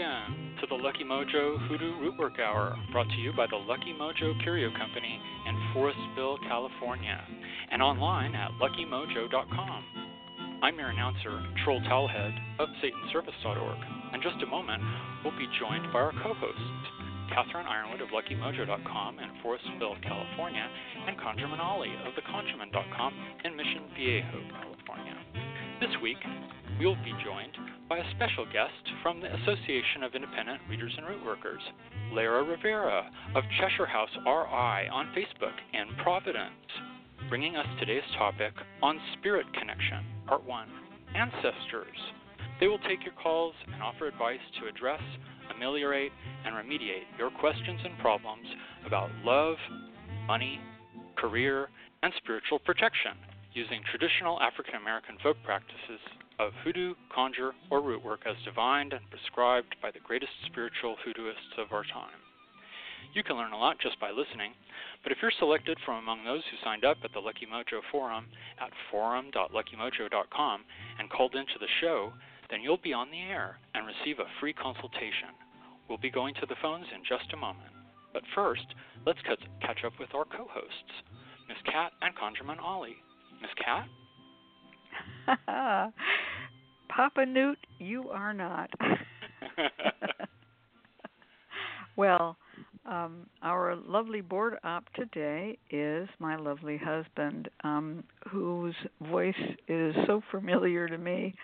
Again to the Lucky Mojo Hoodoo Rootwork Hour, brought to you by the Lucky Mojo Curio Company in Forestville, California, and online at luckymojo.com. I'm your announcer, Troll Towelhead of SatanService.org. In just a moment, we'll be joined by our co-hosts, Catherine Yronwode of LuckyMojo.com in Forestville, California, and ConjureMan Ali of TheConjureMan.com in Mission Viejo, California. This week, we'll be joined by a special guest from the Association of Independent Readers and Root Workers, Lara Rivera of Cheshire House RI on Facebook and Providence, bringing us today's topic on Spirit Connection, Part 1 Ancestors. They will take your calls and offer advice to address, ameliorate, and remediate your questions and problems about love, money, career, and spiritual protection using traditional African American folk practices of hoodoo, conjure, or root work as divined and prescribed by the greatest spiritual hoodooists of our time. You can learn a lot just by listening, but if you're selected from among those who signed up at the Lucky Mojo forum at forum.luckymojo.com and called into the show, then you'll be on the air and receive a free consultation. We'll be going to the phones in just a moment. But first, let's catch up with our co hosts, Miss Cat and ConjureMan Ali. Miss Cat? Papa Newt, you are not. well, um, our lovely board op today is my lovely husband, um, whose voice is so familiar to me,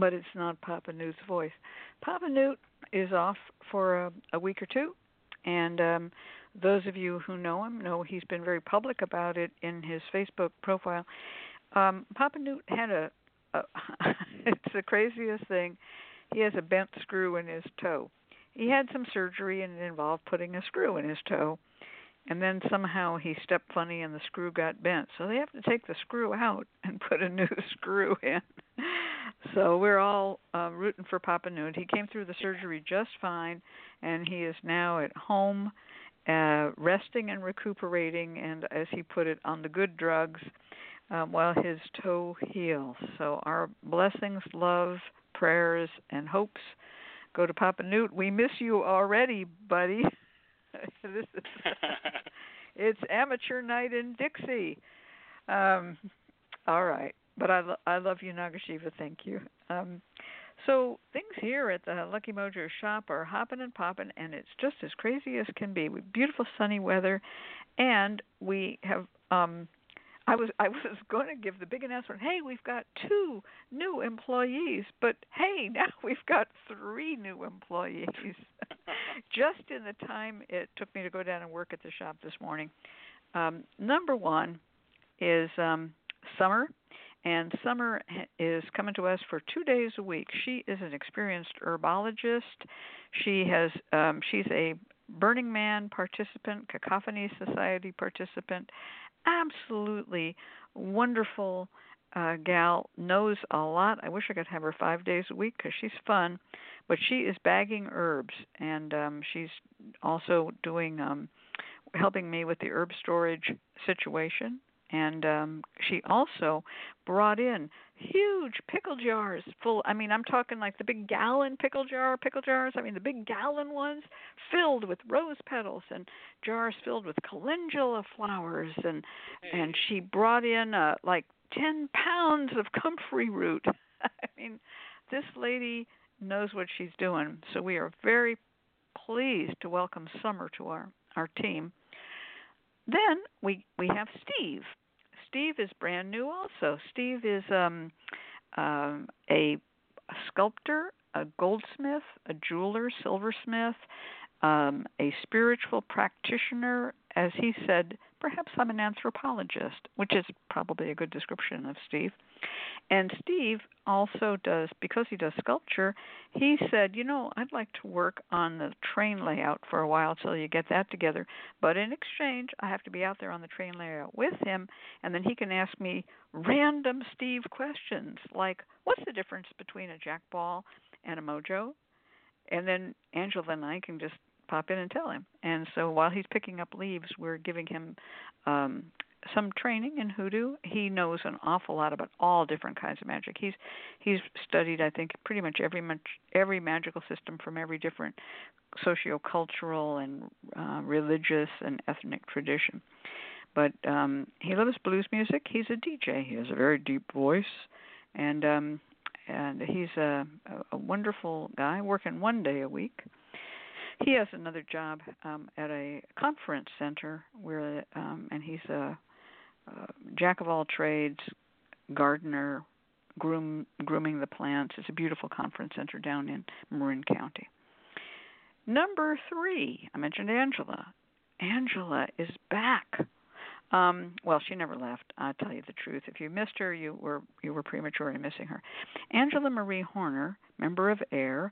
but it's not Papa Newt's voice. Papa Newt is off for a, a week or two, and um, those of you who know him know he's been very public about it in his Facebook profile. Um, Papa Newt had a, it's the craziest thing. He has a bent screw in his toe. He had some surgery and it involved putting a screw in his toe. And then somehow he stepped funny and the screw got bent. So they have to take the screw out and put a new screw in. So we're all uh, rooting for Papa Newt. He came through the surgery just fine, and he is now at home, uh, resting and recuperating, and as he put it, on the good drugs um, while his toe heals. So our blessings, love, prayers, and hopes go to Papa Newt. We miss you already, buddy. this is, it's amateur night in Dixie. Um, all right, but I lo- I love you, Nagasiva. Thank you. Um, so things here at the Lucky Mojo shop are hopping and popping, and it's just as crazy as can be. With beautiful sunny weather, and we have um, I was I was going to give the big announcement. Hey, we've got two new employees, but hey, now we've got three new employees. Just in the time it took me to go down and work at the shop this morning. Um, number one is um, Summer, and Summer is coming to us for two days a week. She is an experienced herbologist. She has um, she's a Burning Man participant, Cacophony Society participant absolutely wonderful uh, gal, knows a lot. I wish I could have her five days a week because she's fun, but she is bagging herbs and um, she's also doing um, helping me with the herb storage situation and um she also brought in huge pickle jars full i mean i'm talking like the big gallon pickle jar pickle jars i mean the big gallon ones filled with rose petals and jars filled with calendula flowers. And and she brought in uh like 10 pounds of comfrey root. I mean this lady knows what she's doing. So we are very pleased to welcome summer to our our team. Then we we have Steve. Steve is brand new also. Steve is um, um, a, sculptor, a goldsmith, a jeweler, silversmith, um, a spiritual practitioner, as he said, perhaps I'm an anthropologist, which is probably a good description of Steve. And Steve also does, because he does sculpture, he said, you know, I'd like to work on the train layout for a while till you get that together. But in exchange, I have to be out there on the train layout with him, and then he can ask me random Steve questions like, what's the difference between a jack ball and a mojo? And then Angela and I can just pop in and tell him. And so while he's picking up leaves, we're giving him um, some training in hoodoo. He knows an awful lot about all different kinds of magic. He's he's studied, I think, pretty much every much every magical system from every different socio-cultural and uh, religious and ethnic tradition. But um, he loves blues music. He's a DJ. He has a very deep voice, and um, and he's a, a wonderful guy working one day a week. He has another job um, at a conference center where, um, and he's a, a jack of all trades, gardener, groom grooming the plants. It's a beautiful conference center down in Marin County. Number three, I mentioned Angela. Angela is back. Um, well, she never left. I'll tell you the truth. If you missed her, you were you were premature in missing her. Angela Marie Horner, member of AIRR,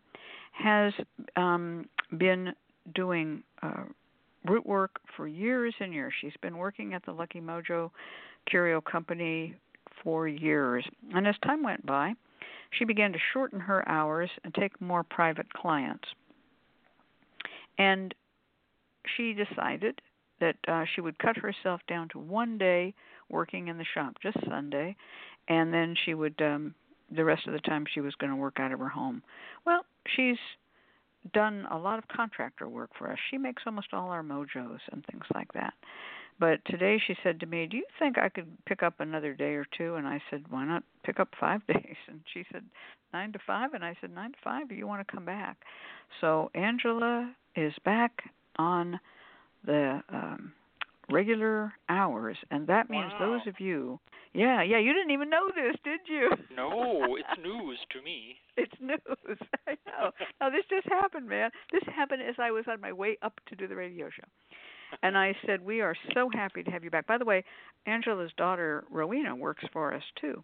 has um, been doing uh, root work for years and years. She's been working at the Lucky Mojo Curio Company for years, and as time went by, she began to shorten her hours and take more private clients. And she decided that uh, she would cut herself down to one day working in the shop, just Sunday, and then she would um the rest of the time she was going to work out of her home. Well, she's done a lot of contractor work for us. She makes almost all our mojos and things like that. But today she said to me, "Do you think I could pick up another day or two?" And I said, "Why not pick up 5 days?" And she said, 9 to 5." And I said, 9 to 5, do you want to come back?" So Angela is back on the um regular hours and that means wow. those of you yeah yeah you didn't even know this did you? No it's news to me. It's news i know. Now this just happened man. This happened as i was on my way up to do the radio show. And i said we are so happy to have you back. By the way angela's daughter rowena works for us too.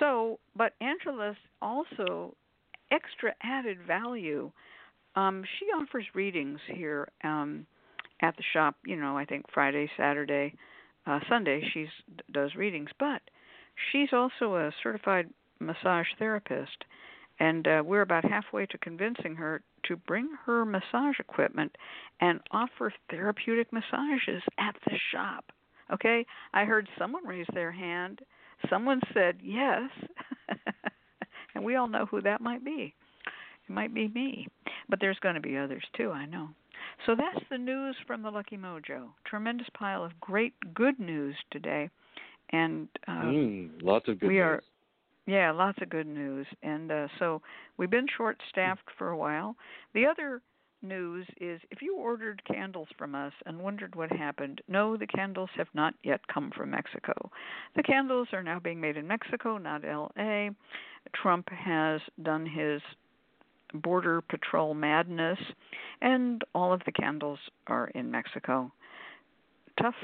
So but angela's also extra added value. Um she offers readings here um at the shop, you know, I think Friday, Saturday, uh Sunday she's does readings, but she's also a certified massage therapist and uh, we're about halfway to convincing her to bring her massage equipment and offer therapeutic massages at the shop. Okay? I heard someone raise their hand. Someone said yes. and we all know who that might be. It might be me. But there's going to be others too, I know. So that's the news from the Lucky Mojo. Tremendous pile of great good news today, and uh, mm, lots of good we news. are. Yeah, lots of good news, and uh, so we've been short-staffed for a while. The other news is if you ordered candles from us and wondered what happened, no, the candles have not yet come from Mexico. The candles are now being made in Mexico, not LA. Trump has done his border patrol madness, and all of the candles are in Mexico. Tough,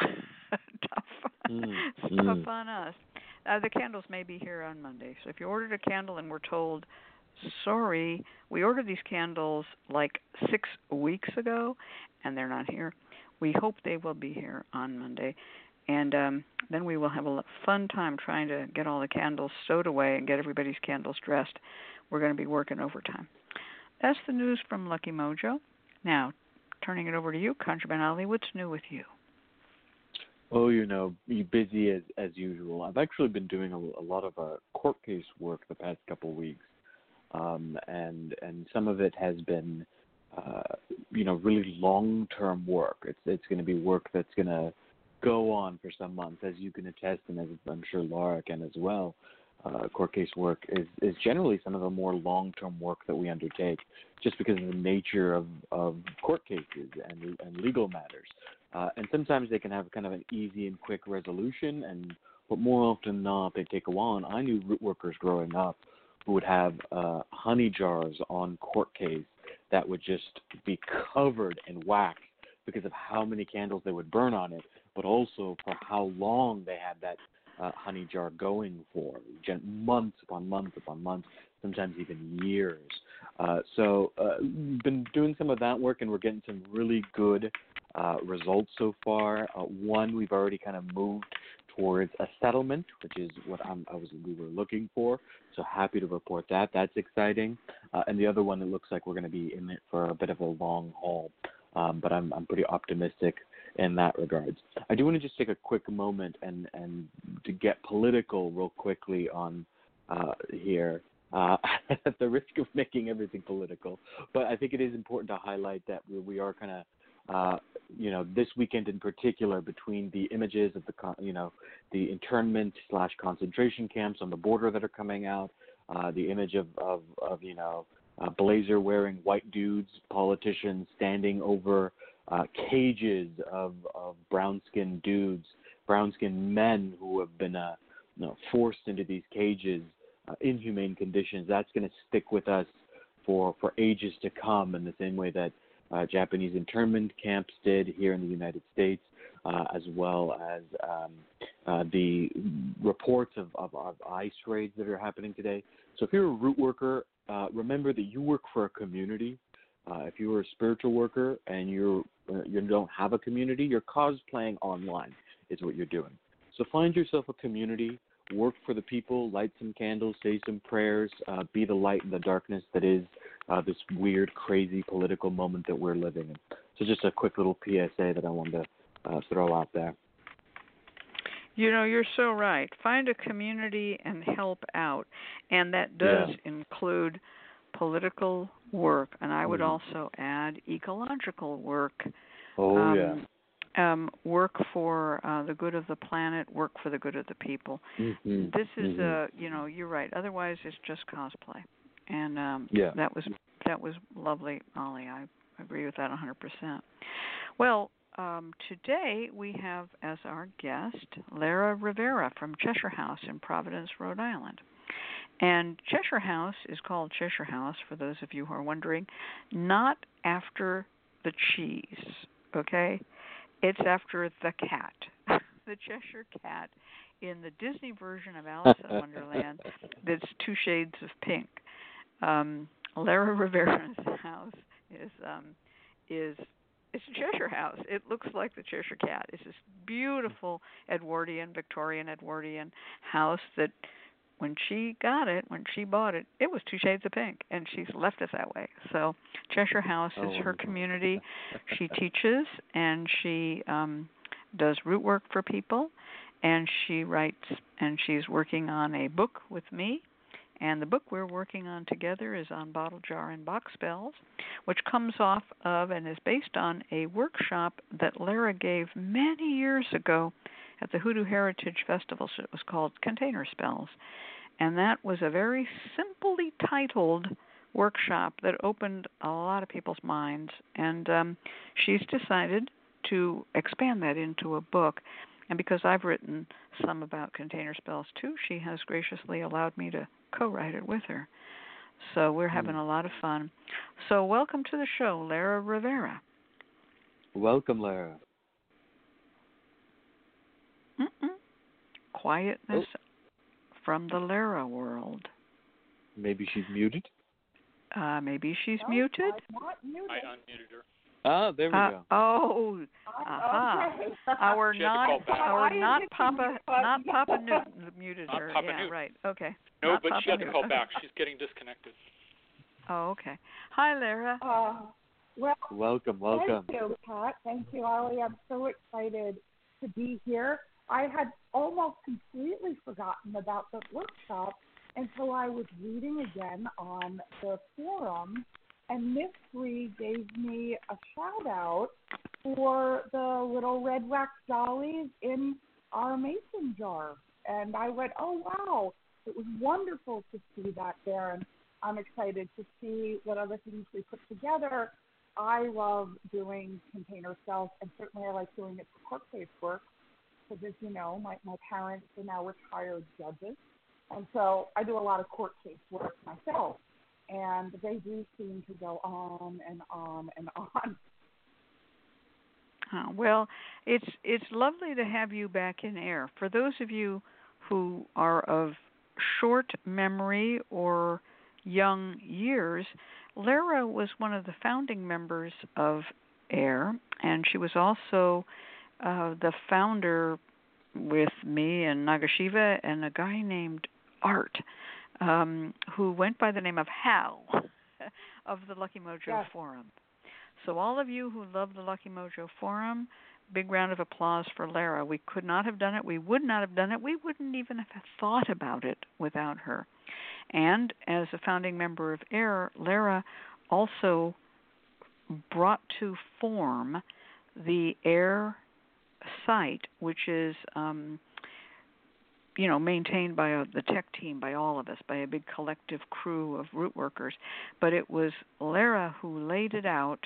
tough, mm, tough mm. on us. Uh, the candles may be here on Monday, so if you ordered a candle and were told, "Sorry, we ordered these candles like six weeks ago, and they're not here," we hope they will be here on Monday and um, then we will have a fun time trying to get all the candles stowed away and get everybody's candles dressed we're going to be working overtime. That's the news from Lucky Mojo. Now, turning it over to you, ConjureMan Ali, what's new with you? Oh, you know, you busy as as usual. I've actually been doing a, a lot of uh, court case work the past couple weeks, um, and and some of it has been, uh, you know, really long term work. It's it's going to be work that's going to go on for some months, as you can attest, and as I'm sure Lara can as well uh, court case work is, is generally some of the more long-term work that we undertake, just because of the nature of, of court cases and, and legal matters. Uh, and sometimes they can have kind of an easy and quick resolution, and but more often than not, they take a while. And I knew root workers growing up who would have uh, honey jars on court case that would just be covered in wax because of how many candles they would burn on it, but also for how long they had that uh, honey jar going for months upon months upon months, sometimes even years. Uh, so, uh, we've been doing some of that work, and we're getting some really good uh, results so far. Uh, one, we've already kind of moved towards a settlement, which is what I'm, I was we were looking for. So happy to report that. That's exciting. Uh, and the other one, it looks like we're going to be in it for a bit of a long haul. Um, but I'm I'm pretty optimistic in that regards. I do want to just take a quick moment and and to get political real quickly on uh, here. Uh, at the risk of making everything political, but I think it is important to highlight that we, we are kind of uh, you know, this weekend in particular, between the images of the, you know, the internment slash concentration camps on the border that are coming out, uh, the image of, of, of you know, uh, blazer wearing white dudes, politicians standing over uh, cages of, of brown skinned dudes, brown skinned men who have been uh, you know, forced into these cages, uh, inhumane conditions. That's going to stick with us for, for ages to come in the same way that uh, Japanese internment camps did here in the United States, uh, as well as um, uh, the reports of, of, of, ICE raids that are happening today. So if you're a root worker, remember that you work for a community. Uh, if you're a spiritual worker and you're you don't have a community, you're cosplaying online is what you're doing. So find yourself a community, work for the people, light some candles, say some prayers, be the light in the darkness that is uh, this weird, crazy political moment that we're living in. So just a quick little PSA that I wanted to uh, throw out there. You know, you're so right. Find a community and help out, and that does yeah. include political work, and I would mm also add ecological work. Oh um, yeah. Um, work for uh, the good of the planet, work for the good of the people. Mm-hmm. This is, mm-hmm. uh, you know, you're right. Otherwise, it's just cosplay and um, yeah. that was that was lovely, Molly. I agree with that 100%. Well, um, today we have as our guest Lara Rivera from Cheshire House in Providence, Rhode Island. And Cheshire House is called Cheshire House, for those of you who are wondering, not after the cheese, okay? It's after the cat. the Cheshire cat in the Disney version of Alice in Wonderland that's two shades of pink um, Lara Rivera's house is um, is it's a Cheshire house. It looks like the Cheshire cat. It's this beautiful Edwardian, Victorian Edwardian house that when she got it, when she bought it, it was two shades of pink, and she's left it that way. So Cheshire House oh, is her community. she teaches and she um, does root work for people, and she writes and she's working on a book with me and the book we're working on together is on bottle jar and box spells, which comes off of and is based on a workshop that Lara gave many years ago at the Hoodoo Heritage Festival. So it was called Container Spells. And that was a very simply titled workshop that opened a lot of people's minds. And um, she's decided to expand that into a book. And because I've written some about container spells too, she has graciously allowed me to co write it with her. So we're having mm. a lot of fun. So welcome to the show, Lara Rivera. Welcome, Lara. Quietness oh. from the Lara world. Maybe she's muted. Uh, maybe she's no, muted. muted. I unmuted her. Ah, there we uh, go. Oh, aha. Okay. Our not our not Papa not Papa Newt muted not her. Papa yeah, Newt. right. Okay. No, not but Papa she had to call back. She's getting disconnected. Oh, okay. Hi, Lara. Uh, well, welcome, welcome. Thank you, Pat. Thank you, Ali. I'm so excited to be here. I had almost completely forgotten about the workshop until I was reading again on the forum and Miss Bree gave me a shout out for the little red wax dollies in our mason jar. And I went, oh, wow. It was wonderful to see that there. And I'm excited to see what other things we put together. I love doing container spells, and certainly I like doing it for court case work because, as you know, my, my parents are now retired judges. And so I do a lot of court case work myself and they do seem to go on and on and on. Oh, well, it's it's lovely to have you back in AIRR. For those of you who are of short memory or young years, Lara was one of the founding members of AIRR, and she was also uh, the founder with me and Nagasiva and a guy named Art um, who went by the name of Hal of the Lucky Mojo yes. Forum. So, all of you who love the Lucky Mojo Forum, big round of applause for Lara. We could not have done it. We would not have done it. We wouldn't even have thought about it without her. And as a founding member of AIRR, Lara also brought to form the AIRR site, which is um, you know maintained by a, the tech team by all of us by a big collective crew of root workers. But it was lara who laid it out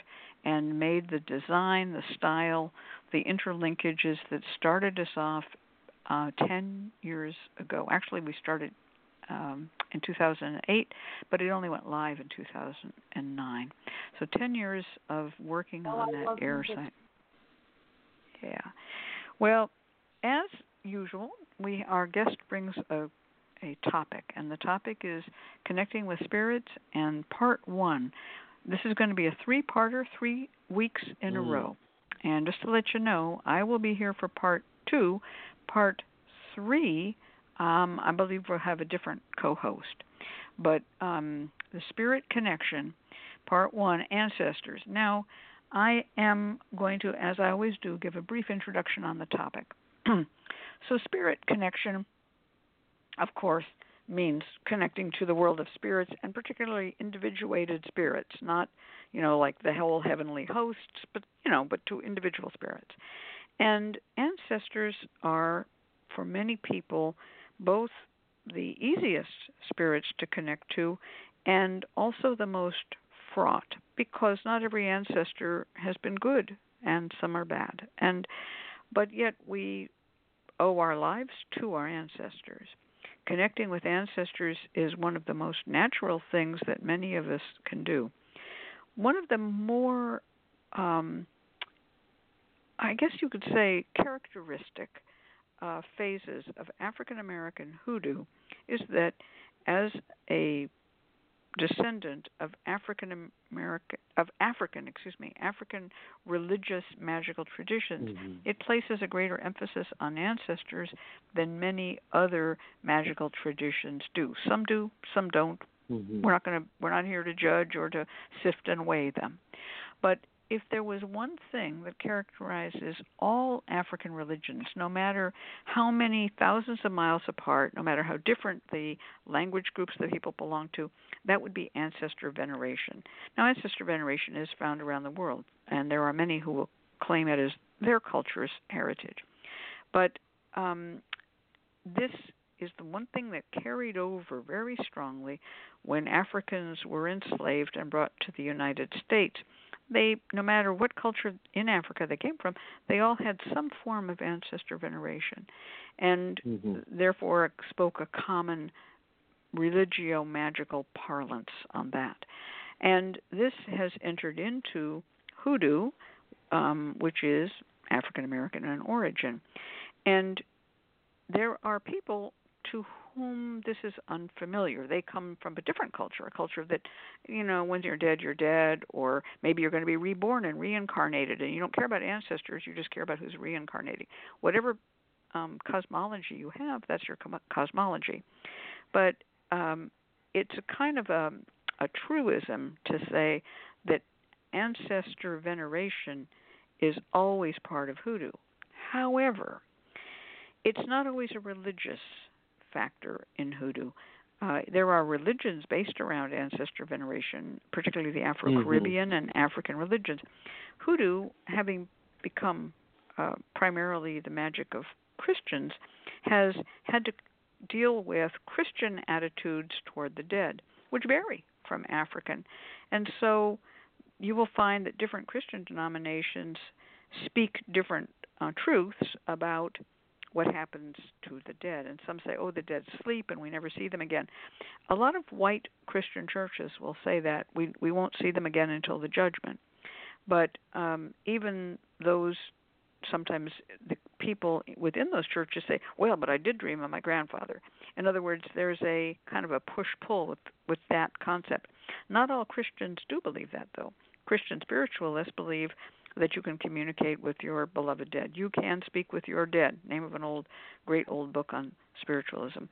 and made the design the style the interlinkages that started us off uh, 10 years ago. Actually we started um, in 2008 but it only went live in 2009 so 10 years of working oh, on I that AIRR site yeah well as usual, we our guest brings a a topic, and the topic is connecting with spirits. And part one, this is going to be a three-parter, three weeks in mm. a row. And just to let you know, I will be here for part two. Part three, um, I believe we'll have a different co-host. But um, the spirit connection, part one, ancestors. Now, I am going to, as I always do, give a brief introduction on the topic. So, spirit connection, of course, means connecting to the world of spirits and particularly individuated spirits, not, you know, like the whole heavenly hosts, but, you know, but to individual spirits. And ancestors are, for many people, both the easiest spirits to connect to and also the most fraught because not every ancestor has been good and some are bad. And but yet we owe our lives to our ancestors. Connecting with ancestors is one of the most natural things that many of us can do. One of the more, um, I guess you could say, characteristic uh, phases of African American hoodoo is that as a descendant of African American of African, excuse me, African religious magical traditions, mm-hmm. it places a greater emphasis on ancestors than many other magical traditions do. Some do, some don't. Mm-hmm. We're not going to we're not here to judge or to sift and weigh them. But if there was one thing that characterizes all African religions, no matter how many thousands of miles apart, no matter how different the language groups that people belong to, that would be ancestor veneration. Now, ancestor veneration is found around the world, and there are many who will claim it as their culture's heritage. But um, this is the one thing that carried over very strongly when Africans were enslaved and brought to the United States they no matter what culture in Africa they came from, they all had some form of ancestor veneration, and mm-hmm. therefore spoke a common religio magical parlance on that. And this has entered into hoodoo, um, which is African American in origin. And there are people to whom this is unfamiliar. They come from a different culture, a culture that, you know, when you're dead, you're dead, or maybe you're going to be reborn and reincarnated, and you don't care about ancestors, you just care about who's reincarnating. Whatever um, cosmology you have, that's your cosmology. But um, it's a kind of a, a truism to say that ancestor veneration is always part of hoodoo. However, it's not always a religious factor in hoodoo. Uh, there are religions based around ancestor veneration, particularly the Afro Caribbean mm-hmm. and African religions. Hoodoo, having become uh, primarily the magic of Christians, has had to deal with Christian attitudes toward the dead, which vary from African. And so you will find that different Christian denominations speak different uh, truths about what happens to the dead. And some say, oh, the dead sleep and we never see them again. A lot of white Christian churches will say that we we won't see them again until the judgment. But um, even those sometimes the people within those churches say, "Well, but I did dream of my grandfather." In other words, there's a kind of a push-pull with with that concept. Not all Christians do believe that, though. Christian spiritualists believe that you can communicate with your beloved dead. You can speak with your dead. Name of an old, great old book on spiritualism.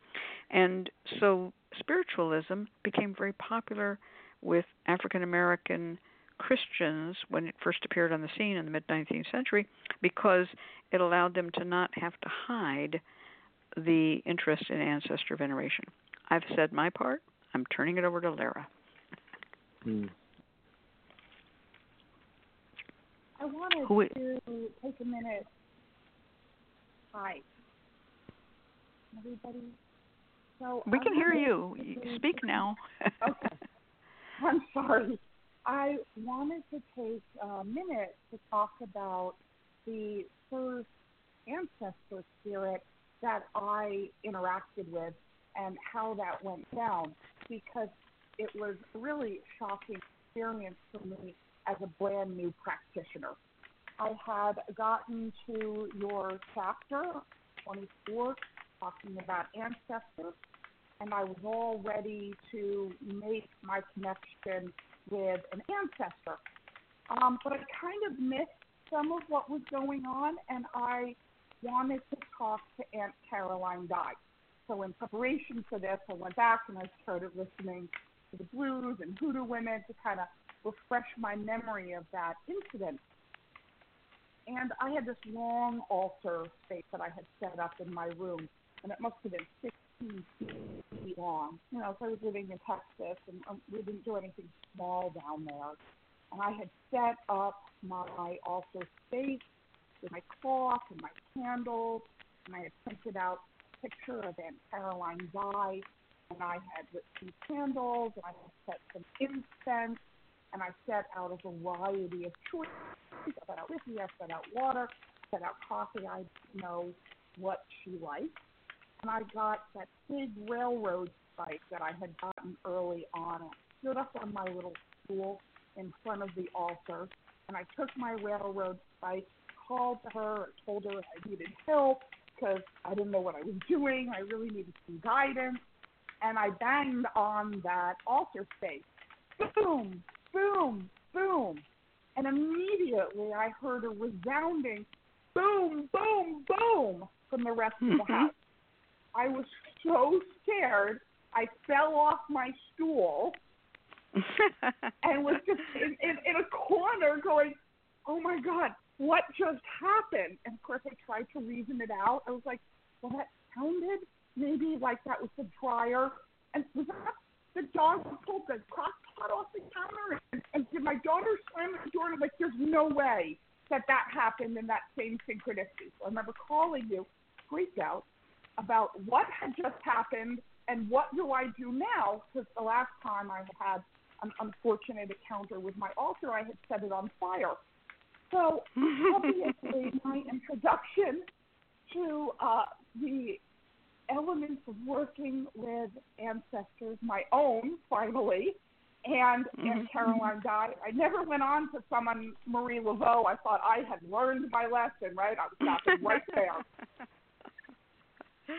And so spiritualism became very popular with African American Christians when it first appeared on the scene in the mid 19th century because it allowed them to not have to hide the interest in ancestor veneration. I've said my part. I'm turning it over to Lara. Hmm. I wanted Who to take a minute. Hi. Everybody. So We I can hear you. Speak now. okay. I'm sorry. I wanted to take a minute to talk about the first ancestor spirit that I interacted with and how that went down because it was a really shocking experience for me as a brand new practitioner. I had gotten to your chapter 24 talking about ancestors and I was all ready to make my connection with an ancestor. Um, but I kind of missed some of what was going on, and I wanted to talk to Aunt Caroline Dye. So in preparation for this, I went back and I started listening to the blues and hoodoo women to kind of refresh my memory of that incident. And I had this long altar space that I had set up in my room, and it must have been 16 feet long. You know, so I was living in Texas, and um, we didn't do anything small down there. And I had set up my altar space with my cloth and my candles, and I had printed out a picture of Aunt Caroline Dye, and I had lit some candles, and I had set some incense, and I set out a variety of choices. I set out whiskey, I set out water, I set out coffee. I know what she liked and I got that big railroad spike that I had gotten early on. I stood up on my little stool in front of the altar, and I took my railroad spike, called to her, told her I needed help because I didn't know what I was doing. I really needed some guidance, and I banged on that altar space. Boom, boom, boom. And immediately I heard a resounding boom, boom, boom from the rest of the mm-hmm. house. I was so scared. I fell off my stool and was just in, in, in a corner going, oh my God, what just happened? And of course, I tried to reason it out. I was like, well, that sounded maybe like that was the dryer. And was that the dog pulled the crock pot off the counter? And, and did my daughter slam the door? And I'm like, there's no way that that happened in that same synchronicity. So I remember calling you, freaked out, about what had just happened and what do I do now? Because the last time I had an unfortunate encounter with my altar, I had set it on fire. So obviously, my introduction to uh, the elements of working with ancestors, my own finally, and Aunt Caroline Dye. I never went on to someone Marie Laveau. I thought I had learned my lesson. Right, I was stopping right there.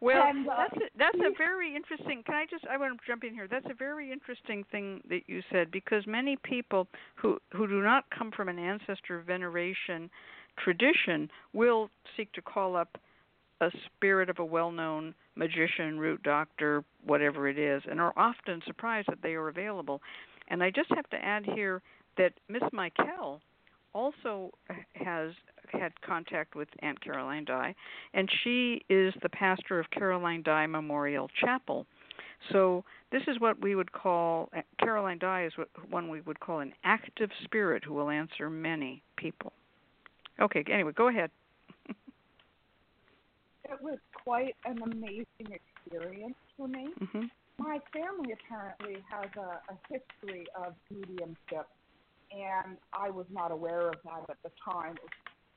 Well, And, uh, that's a, that's a very interesting. Can I just? I want to jump in here. That's a very interesting thing that you said because many people who who do not come from an ancestor veneration tradition will seek to call up a spirit of a well-known magician, root doctor, whatever it is, and are often surprised that they are available. And I just have to add here that Miss Michael also has had contact with Aunt Caroline Dye, and she is the pastor of Caroline Dye Memorial Chapel. So this is what we would call Caroline Dye is what one we would call an active spirit who will answer many people. Okay, anyway, go ahead. It was quite an amazing experience for me. hmm My family apparently has a, a history of mediumship, and I was not aware of that at the time. It was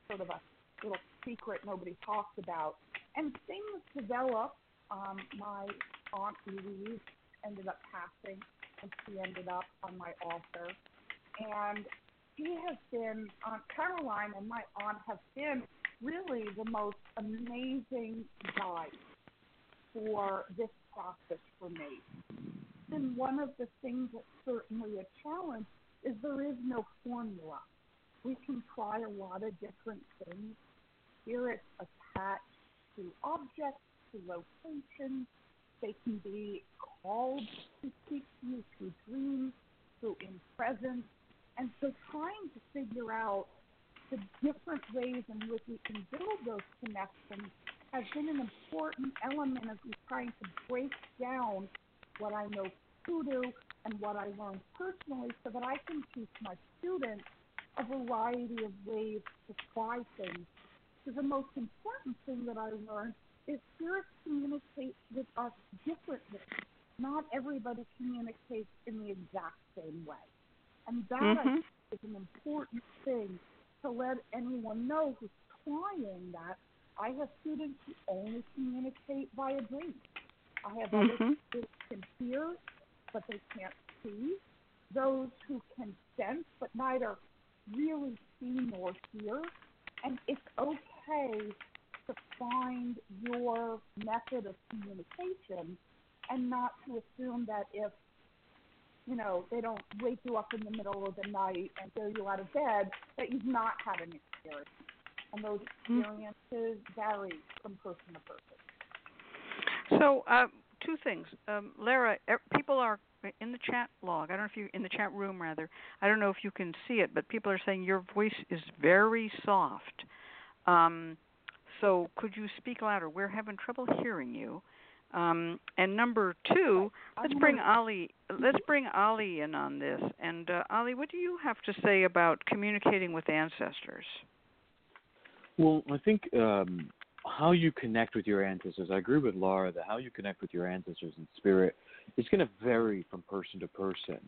sort of a little secret nobody talked about. And things developed. Um, my aunt Louise ended up passing, and she ended up on my altar. And she has been, Aunt Caroline and my aunt have been really the most amazing guide for this process for me. And one of the things that's certainly a challenge is there is no formula. We can try a lot of different things. Spirits attached to objects, to locations. They can be called to speak to you through dreams, through in presence. And so trying to figure out the different ways in which we can build those connections has been an important element of me trying to break down what I know hoodoo and what I learned personally so that I can teach my students a variety of ways to try things. Because the most important thing that I learned is spirits communicate with us differently. Not everybody communicates in the exact same way. And that mm-hmm. is an important thing to let anyone know who's trying that. I have students who only communicate via dreams. I have mm-hmm. others who can hear, but they can't see. Those who can sense, but neither really see nor hear. And it's okay to find your method of communication and not to assume that if you know they don't wake you up in the middle of the night and throw you out of bed that you've not had an experience and those Hmm. experiences vary from person to person So, uh, two things. Um, Lara, er, people are in the chat log. I don't know if you in the chat room rather. I don't know if you can see it, but people are saying your voice is very soft. Um, so, could you speak louder? We're having trouble hearing you. Um, and number two, let's bring Ali. Let's bring Ali in on this. And uh, Ali, what do you have to say about communicating with ancestors? Well, I think um, how you connect with your ancestors. I agree with Lara that how you connect with your ancestors in spirit is going to vary from person to person.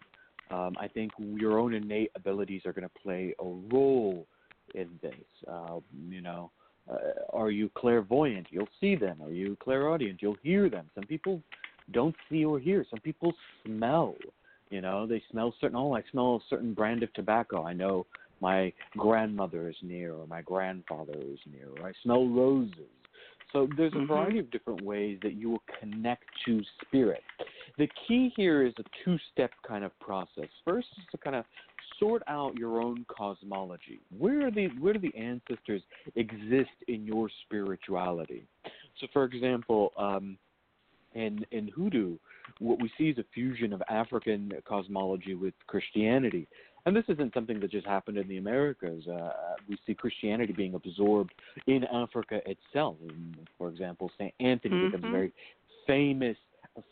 Um, I think your own innate abilities are going to play a role in this. Uh, you know, uh, are you clairvoyant? You'll see them. Are you clairaudient? You'll hear them. Some people don't see or hear. Some people smell. You know, they smell certain. Oh, I smell a certain brand of tobacco. I know my grandmother is near, or my grandfather is near, or I smell roses. So there's a Mhm. variety of different ways that you will connect to spirit. The key here is a two-step kind of process. First is to kind of sort out your own cosmology. Where are the where do the ancestors exist in your spirituality? So, for example, um, in in hoodoo, what we see is a fusion of African cosmology with Christianity. And this isn't something that just happened in the Americas. Uh, we see Christianity being absorbed in Africa itself. For example, St. Anthony becomes a very famous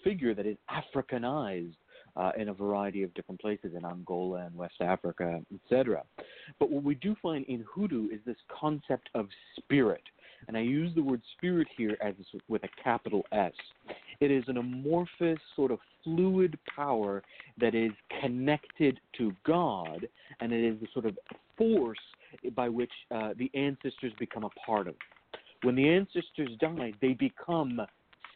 figure that is Africanized uh, in a variety of different places in Angola and West Africa, etc. But what we do find in hoodoo is this concept of spirit. And I use the word spirit here as with a capital S. It is an amorphous, sort of fluid power that is connected to God, and it is the sort of force by which uh, the ancestors become a part of. When the ancestors die, they become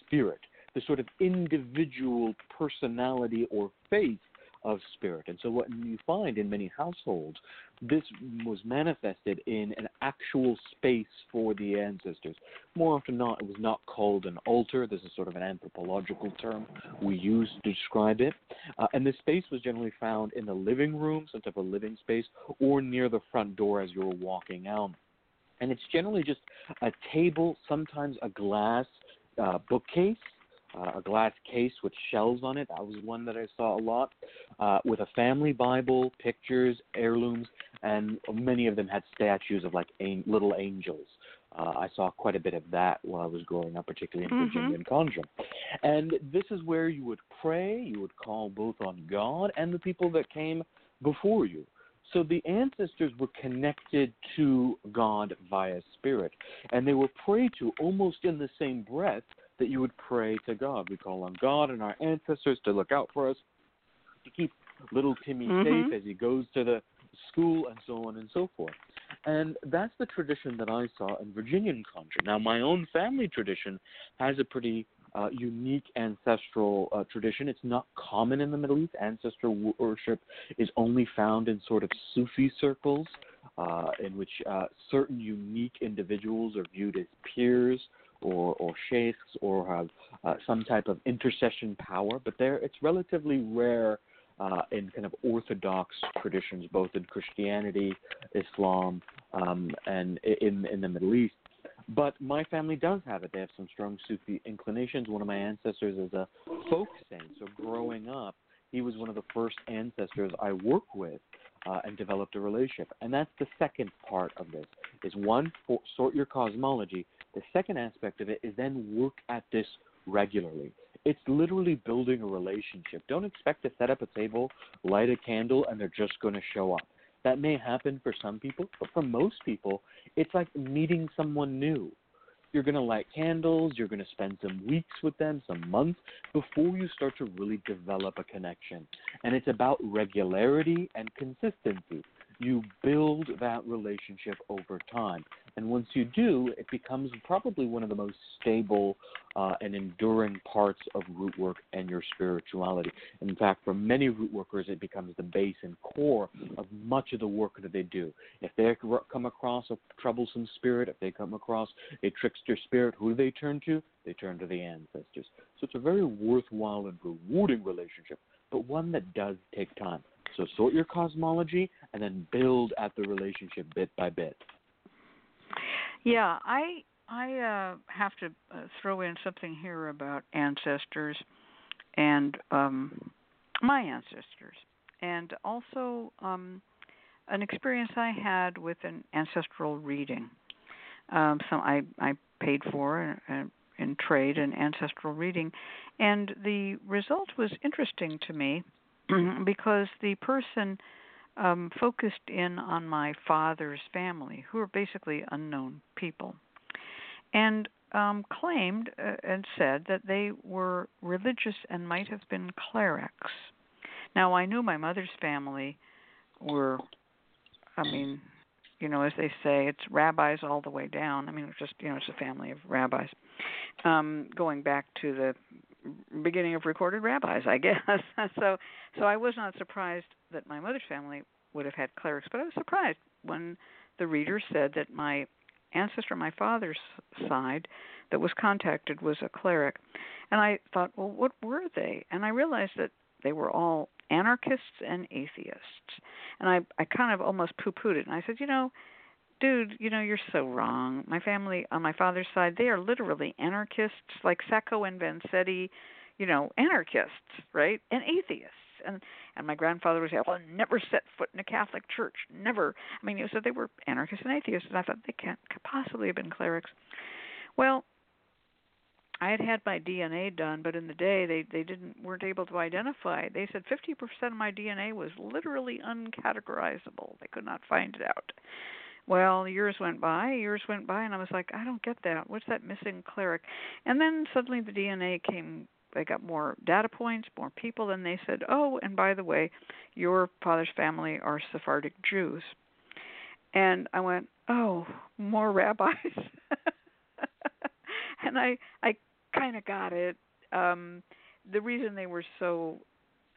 spirit, the sort of individual personality or faith of spirit. And so, what you find in many households, this was manifested in an actual space for the ancestors. More often not, it was not called an altar. This is sort of an anthropological term we use to describe it. Uh, and this space was generally found in the living room, some type of living space, or near the front door as you were walking out. And it's generally just a table, sometimes a glass uh, bookcase uh, a glass case with shells on it. That was one that I saw a lot. Uh, with a family Bible, pictures, heirlooms, and many of them had statues of like an- little angels. Uh, I saw quite a bit of that while I was growing up, particularly in Mhm. Virginian Conjure. And this is where you would pray, you would call both on God and the people that came before you. So the ancestors were connected to God via spirit, and they were prayed to almost in the same breath that you would pray to God. We call on God and our ancestors to look out for us, to keep little Timmy Mhm. safe as he goes to the school and so on and so forth. And that's the tradition that I saw in Virginian conjure. Now, my own family tradition has a pretty uh, unique ancestral uh, tradition. It's not common in the Middle East. Ancestor worship is only found in sort of Sufi circles, uh, in which uh, certain unique individuals are viewed as pirs or, or sheikhs or have uh, some type of intercession power. But there, it's relatively rare uh, in kind of orthodox traditions, both in Christianity, Islam, um, and in in the Middle East. But my family does have it. They have some strong Sufi inclinations. One of my ancestors is a folk saint. So growing up, he was one of the first ancestors I worked with uh, and developed a relationship. And that's the second part of this: is one for, sort your cosmology. The second aspect of it is then work at this regularly. It's literally building a relationship. Don't expect to set up a table, light a candle, and they're just going to show up. That may happen for some people, but for most people, it's like meeting someone new. You're going to light candles, you're going to spend some weeks with them, some months, before you start to really develop a connection. And it's about regularity and consistency you build that relationship over time. And once you do, it becomes probably one of the most stable uh, and enduring parts of root work and your spirituality. In fact, for many root workers, it becomes the base and core of much of the work that they do. If they come across a troublesome spirit, if they come across a trickster spirit, who do they turn to? They turn to the ancestors. So it's a very worthwhile and rewarding relationship, but one that does take time. So sort your cosmology and then build at the relationship bit by bit. Yeah, I I uh, have to uh, throw in something here about ancestors and um, my ancestors, and also um, an experience I had with an ancestral reading. Um, so I I paid for uh, in trade an ancestral reading, and the result was interesting to me because the person um, focused in on my father's family, who are basically unknown people, and um, claimed uh, and said that they were religious and might have been clerics. Now, I knew my mother's family were, I mean, you know, as they say, it's rabbis all the way down. I mean, it's just, you know, it's a family of rabbis, um, going back to the beginning of recorded rabbis, I guess. so so I was not surprised that my mother's family would have had clerics, but I was surprised when the reader said that my ancestor my father's side that was contacted was a cleric. And I thought, well, what were they? And I realized that they were all anarchists and atheists. And I I kind of almost poo-pooed it. And I said, you know, dude, you know, you're so wrong. My family on my father's side, they are literally anarchists, like Sacco and Vanzetti, you know, anarchists, right? And atheists. And and my grandfather was well, never set foot in a Catholic church, never. I mean, he said they were anarchists and atheists, and I thought they can't possibly have been clerics. Well, I had had my DNA done, but in the day they they didn't weren't able to identify. They said 50% of my DNA was literally uncategorizable. They could not find it out. Well, years went by, years went by, and I was like, I don't get that. What's that missing cleric? And then suddenly the DNA came. They got more data points, more people, and they said, oh, and by the way, your father's family are Sephardic Jews. And I went, oh, more rabbis. and I I kind of got it. Um, the reason they were so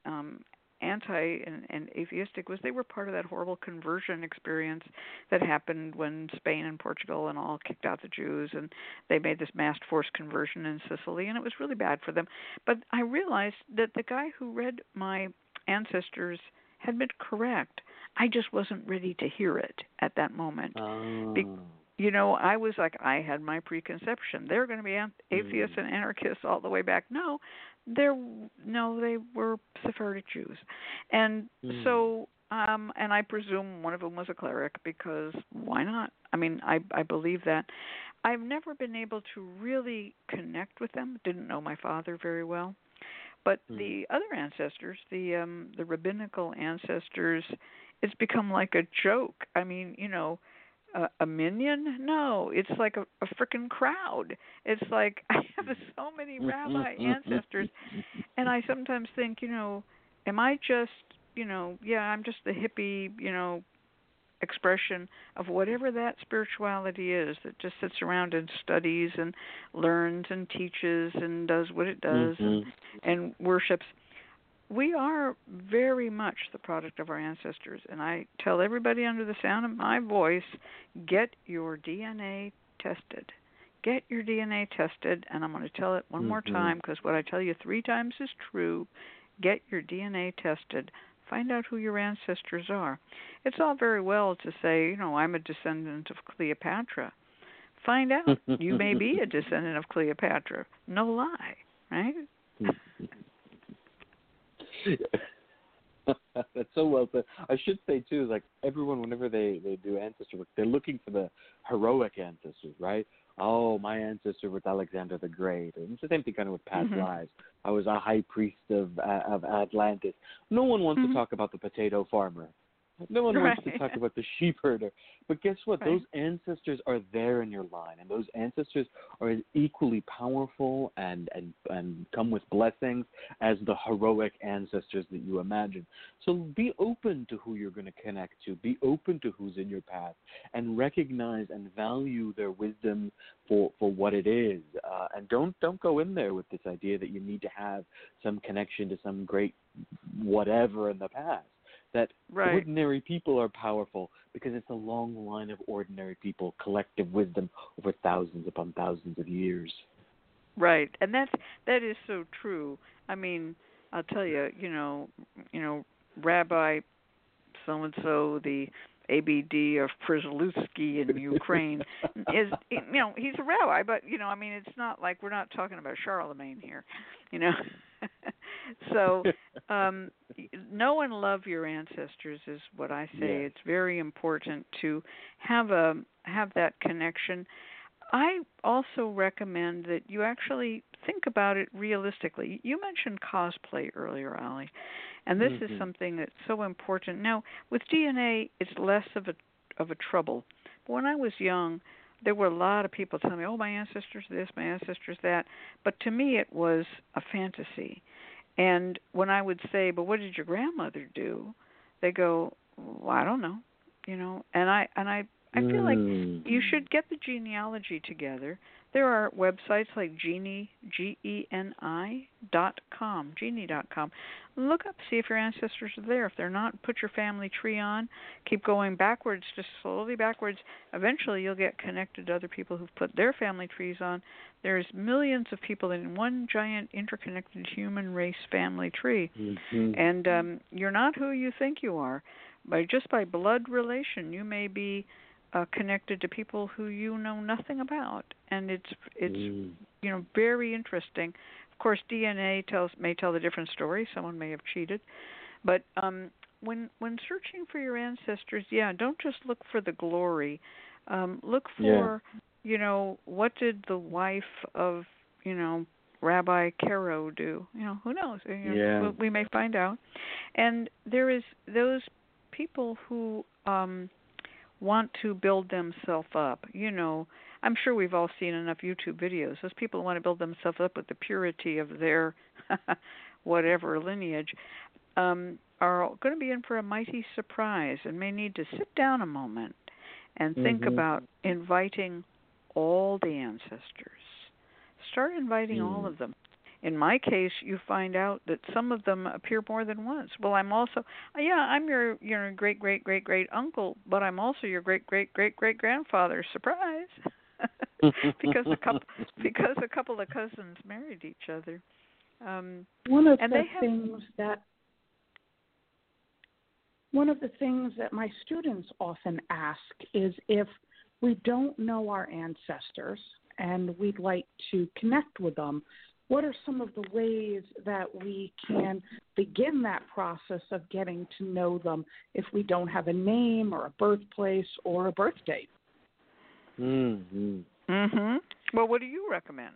um, anti and, and atheistic was they were part of that horrible conversion experience that happened when Spain and Portugal and all kicked out the Jews and they made this mass forced conversion in Sicily and it was really bad for them. But I realized that the guy who read my ancestors had been correct. I just wasn't ready to hear it at that moment. Oh. Be- you know, I was like, I had my preconception. They're going to be atheists mm. and anarchists all the way back. No, they're no, they were Sephardic Jews, and mm. so um and I presume one of them was a cleric because why not? I mean, I I believe that. I've never been able to really connect with them. Didn't know my father very well. But mm. the other ancestors, the um the rabbinical ancestors, it's become like a joke. I mean, you know, a, a minyan? No, it's like a, a freaking crowd. It's like I have so many mm, mm, rabbi mm, ancestors, and I sometimes think, you know, am I just, you know, yeah, I'm just the hippie, you know, expression of whatever that spirituality is that just sits around and studies and learns and teaches and does what it does mm-hmm. and, and worships we are very much the product of our ancestors. And I tell everybody under the sound of my voice get your DNA tested. Get your DNA tested. And I'm going to tell it one mm-hmm. more time because what I tell you three times is true. Get your DNA tested. Find out who your ancestors are. It's all very well to say, you know, I'm a descendant of Cleopatra. Find out. you may be a descendant of Cleopatra. No lie, right? That's so well said. I should say too, like everyone, whenever they they do ancestor work, they're looking for the heroic ancestors, right? Oh, my ancestor was Alexander the Great, and it's the same thing kind of with past mm-hmm. lives. I was a high priest of uh, of Atlantis. No one wants mm-hmm. to talk about the potato farmer. No one right. wants to talk about the sheep herder. But guess what? Right. Those ancestors are there in your line, and those ancestors are as equally powerful and, and, and come with blessings as the heroic ancestors that you imagine. So be open to who you're going to connect to. Be open to who's in your path, and recognize and value their wisdom for, for what it is. Uh, and don't don't go in there with this idea that you need to have some connection to some great whatever in the past that right. ordinary people are powerful because it's a long line of ordinary people, collective wisdom over thousands upon thousands of years. Right, and that's that is so true. I mean, I'll tell you, you know, you know, Rabbi so and so, the ABD of Przylutski in Ukraine is you know he's a rabbi, but you know I mean it's not like we're not talking about Charlemagne here, you know. so um know and love your ancestors is what I say. Yeah. It's very important to have a have that connection. I also recommend that you actually think about it realistically. You mentioned cosplay earlier, Ali, and this mm-hmm. is something that's so important. Now, with DNA, it's less of a of a trouble. But when I was young, there were a lot of people telling me, "Oh, my ancestors this, my ancestors that," but to me, it was a fantasy. And when I would say, "But what did your grandmother do?" they go, well, "I don't know," you know. And I and I I feel like Mm. you should get the genealogy together. There are websites like Geni G E N I dot com, Geni dot com. Look up, see if your ancestors are there. If they're not, put your family tree on. Keep going backwards, just slowly backwards. Eventually, you'll get connected to other people who've put their family trees on. There's millions of people in one giant interconnected human race family tree, Mm-hmm. and um, you're not who you think you are. By just by blood relation, you may be uh, connected to people who you know nothing about, and it's it's Mm. you know very interesting. Of course, DNA tells may tell a different story. Someone may have cheated, but um, when when searching for your ancestors, yeah, don't just look for the glory. Um, look for you know what did the wife of you know Rabbi Caro do? You know who knows? You know, Yeah. we- we may find out. And there is those people who um want to build themselves up. You know, I'm sure we've all seen enough YouTube videos. Those people who want to build themselves up with the purity of their whatever lineage um, are going to be in for a mighty surprise and may need to sit down a moment and think Mhm. about inviting all the ancestors. Start inviting all Mm. of them. In my case, you find out that some of them appear more than once. Well, I'm also yeah, I'm your your great great great great uncle, but I'm also your great great great great grandfather. Surprise. because a couple because a couple of cousins married each other. Um One of And the they have- things that one of the things that my students often ask is if we don't know our ancestors and we'd like to connect with them, what are some of the ways that we can begin that process of getting to know them if we don't have a name or a birthplace or a birth date? Mm-hmm. mhm. Well, what do you recommend?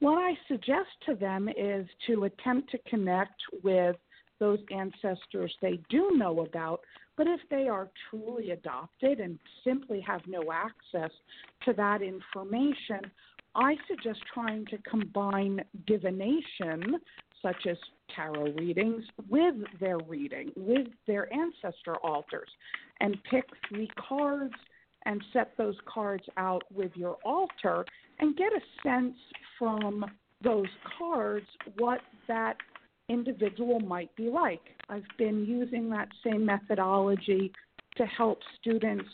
What I suggest to them is to attempt to connect with those ancestors they do know about, but if they are truly adopted and simply have no access to that information, I suggest trying to combine divination, such as tarot readings, with their reading, with their ancestor altars, and pick three cards and set those cards out with your altar and get a sense from those cards what that individual might be like. I've been using that same methodology to help students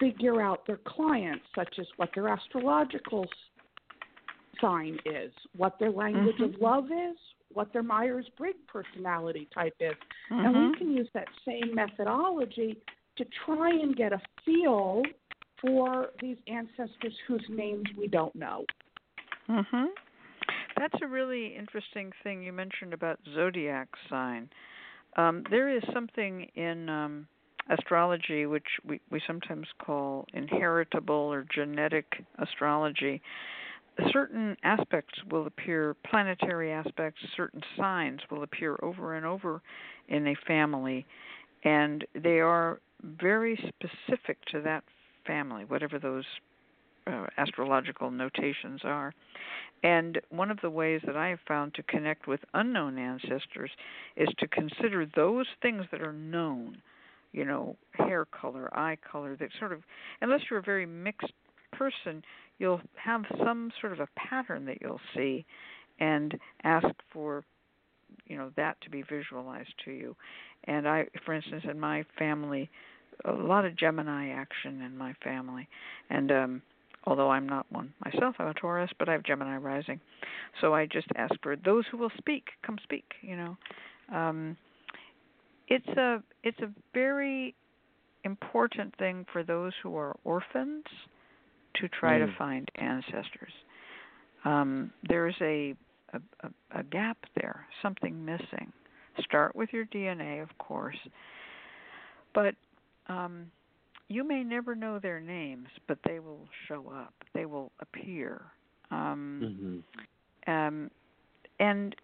figure out their clients, such as what their astrological sign is, what their language Mhm. of love is, what their Myers Briggs personality type is. And Mhm. we can use that same methodology to try and get a feel for these ancestors whose names we don't know. Mhm. That's a really interesting thing you mentioned about zodiac sign. um, there is something in um, astrology which we, we sometimes call inheritable or genetic astrology. Certain aspects will appear, planetary aspects, certain signs will appear over and over in a family, and they are very specific to that family, whatever those uh, astrological notations are. And one of the ways that I have found to connect with unknown ancestors is to consider those things that are known, you know, hair color, eye color, that sort of, unless you're a very mixed person, you'll have some sort of a pattern that you'll see and ask for you know that to be visualized to you and i for instance in my family a lot of gemini action in my family and um although I'm not one myself. I'm a Taurus, but I have Gemini rising. So I just ask for those who will speak, come speak. You know, um, it's a it's a very important thing for those who are orphans to try mm. to find ancestors. Um, there's a, a, a a gap there, something missing. Start with your DNA, of course, but um, you may never know their names, but they will show up. They will appear. Um, mm-hmm. um, and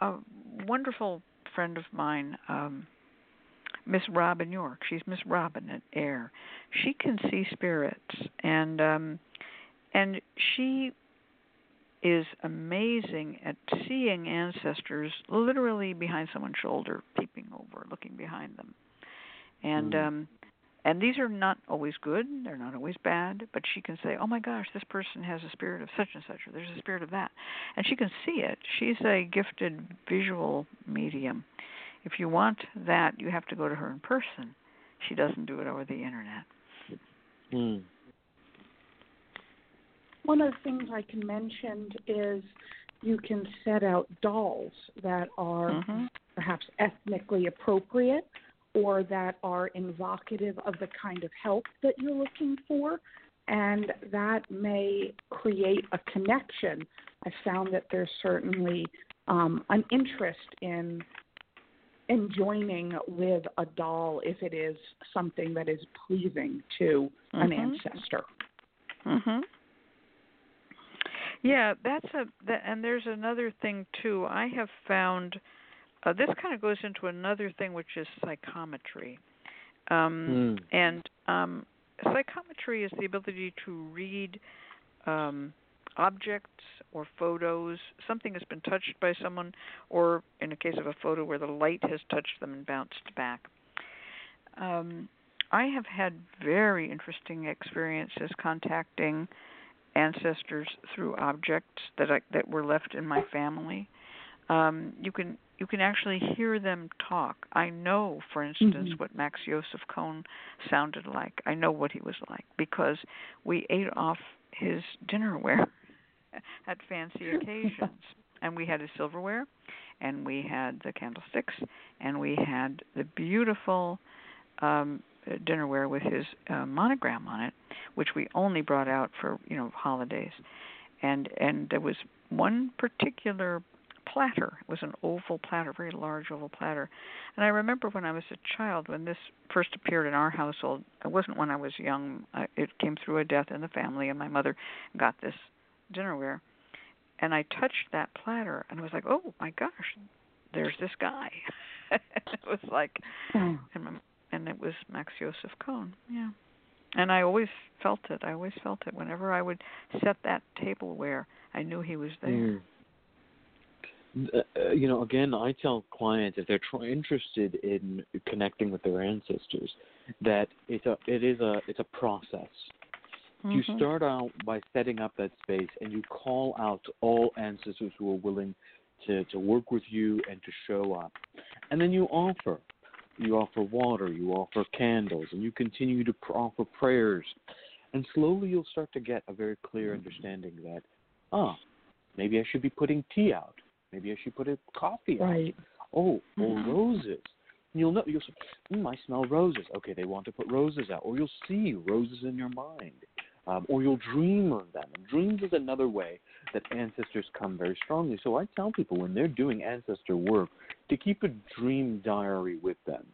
a wonderful friend of mine, um, Miss Robin York. She's Miss Robin at AIRR. She can see spirits, and um, and she is amazing at seeing ancestors literally behind someone's shoulder, peeping over, looking behind them. And mm. um and these are not always good they're not always bad but she can say oh my gosh this person has a spirit of such and such or there's a spirit of that and she can see it she's a gifted visual medium if you want that you have to go to her in person she doesn't do it over the internet mm. one of the things i can mention is you can set out dolls that are mm-hmm. perhaps ethnically appropriate or that are evocative of the kind of help that you're looking for. And that may create a connection. I found that there's certainly um, an interest in in joining with a doll if it is something that is pleasing to mm-hmm. an ancestor. Mhm. Yeah, that's a that, and there's another thing too. I have found uh, this kind of goes into another thing, which is psychometry. Um, mm. And um, psychometry is the ability to read um, objects or photos. Something has been touched by someone, or in a case of a photo where the light has touched them and bounced back. Um, I have had very interesting experiences contacting ancestors through objects that I, that were left in my family. Um, you can you can actually hear them talk. I know, for instance, mm-hmm. what Max Joseph Cohn sounded like. I know what he was like because we ate off his dinnerware at fancy occasions. and we had his silverware, and we had the candlesticks, and we had the beautiful um dinnerware with his uh, monogram on it, which we only brought out for you know holidays. And and there was one particular platter. It was an oval platter, very large oval platter. And I remember when I was a child, when this first appeared in our household. It wasn't when I was young. It came through a death in the family, and my mother got this dinnerware. And I touched that platter, and I was like, "Oh my gosh, there's this guy." it was like, oh. and, my, and it was Max Joseph Cohn. Yeah. And I always felt it. I always felt it. Whenever I would set that tableware, I knew he was there. Mm. Uh, you know, again, I tell clients if they're tr- interested in connecting with their ancestors, that it's a it is a it's a process. Mm-hmm. You start out by setting up that space, and you call out all ancestors who are willing to to work with you and to show up, and then you offer. You offer water, you offer candles, and you continue to pr- offer prayers, and slowly you'll start to get a very clear understanding that, ah, maybe I should be putting tea out Maybe I should put a coffee right. out. Oh, or mm-hmm. roses. And you'll know you'll say, mm, I smell roses. Okay, they want to put roses out. Or you'll see roses in your mind. Um, or you'll dream of them. And dreams is another way that ancestors come very strongly. So I tell people when they're doing ancestor work to keep a dream diary with them,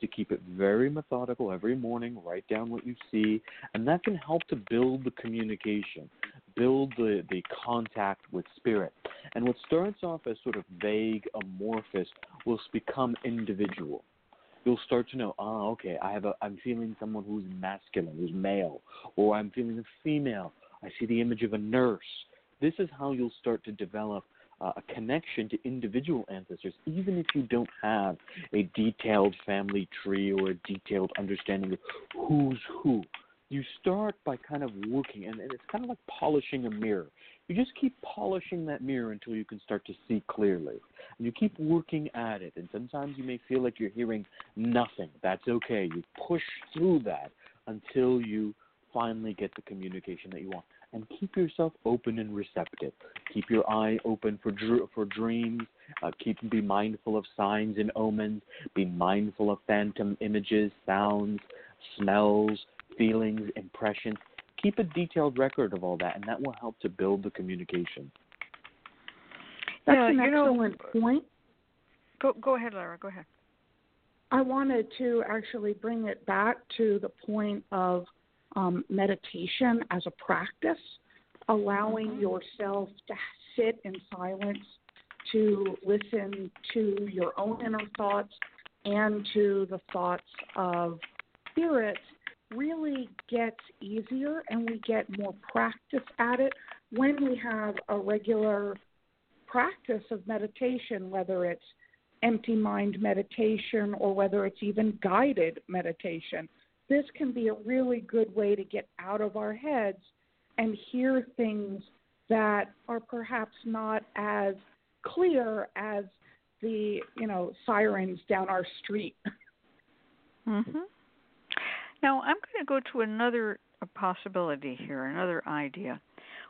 to keep it very methodical every morning, write down what you see, and that can help to build the communication, build the, the contact with spirit. And what starts off as sort of vague, amorphous, will become individual. You'll start to know, ah, okay, I have a, I'm feeling someone who's masculine, who's male, or I'm feeling a female. I see the image of a nurse. This is how you'll start to develop uh, a connection to individual ancestors, even if you don't have a detailed family tree or a detailed understanding of who's who. You start by kind of working, and, and it's kind of like polishing a mirror. You just keep polishing that mirror until you can start to see clearly. And you keep working at it, and sometimes you may feel like you're hearing nothing. That's okay. You push through that until you finally get the communication that you want and keep yourself open and receptive. Keep your eye open for dr- for dreams. Uh, keep be mindful of signs and omens. Be mindful of phantom images, sounds, smells, feelings, impressions. Keep a detailed record of all that, and that will help to build the communication. That's yeah, an you know, excellent point. Go go ahead, Lara. Go ahead. I wanted to actually bring it back to the point of um, meditation as a practice, allowing mm-hmm. yourself to sit in silence, to listen to your own inner thoughts and to the thoughts of spirit really gets easier and we get more practice at it when we have a regular practice of meditation, whether it's empty mind meditation or whether it's even guided meditation this can be a really good way to get out of our heads and hear things that are perhaps not as clear as the you know sirens down our street. Mhm. Now I'm going to go to another possibility here, another idea.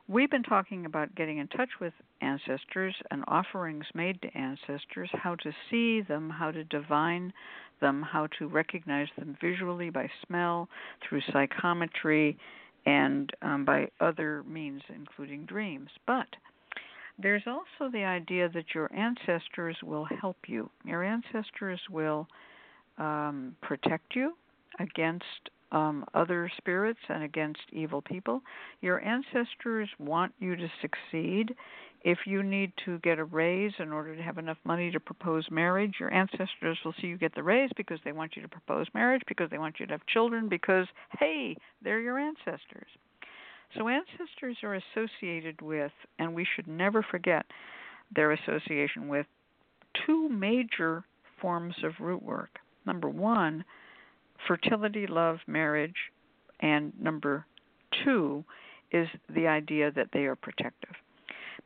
We've been talking about getting in touch with ancestors and offerings made to ancestors, how to see them, how to divine them, how to recognize them visually by smell, through psychometry, and um, by other means, including dreams. But there's also the idea that your ancestors will help you. Your ancestors will um, protect you against um, other spirits and against evil people. Your ancestors want you to succeed. If you need to get a raise in order to have enough money to propose marriage, your ancestors will see you get the raise because they want you to propose marriage, because they want you to have children, because, hey, they're your ancestors. So, ancestors are associated with, and we should never forget their association with, two major forms of root work. Number one, fertility, love, marriage, and number two is the idea that they are protective.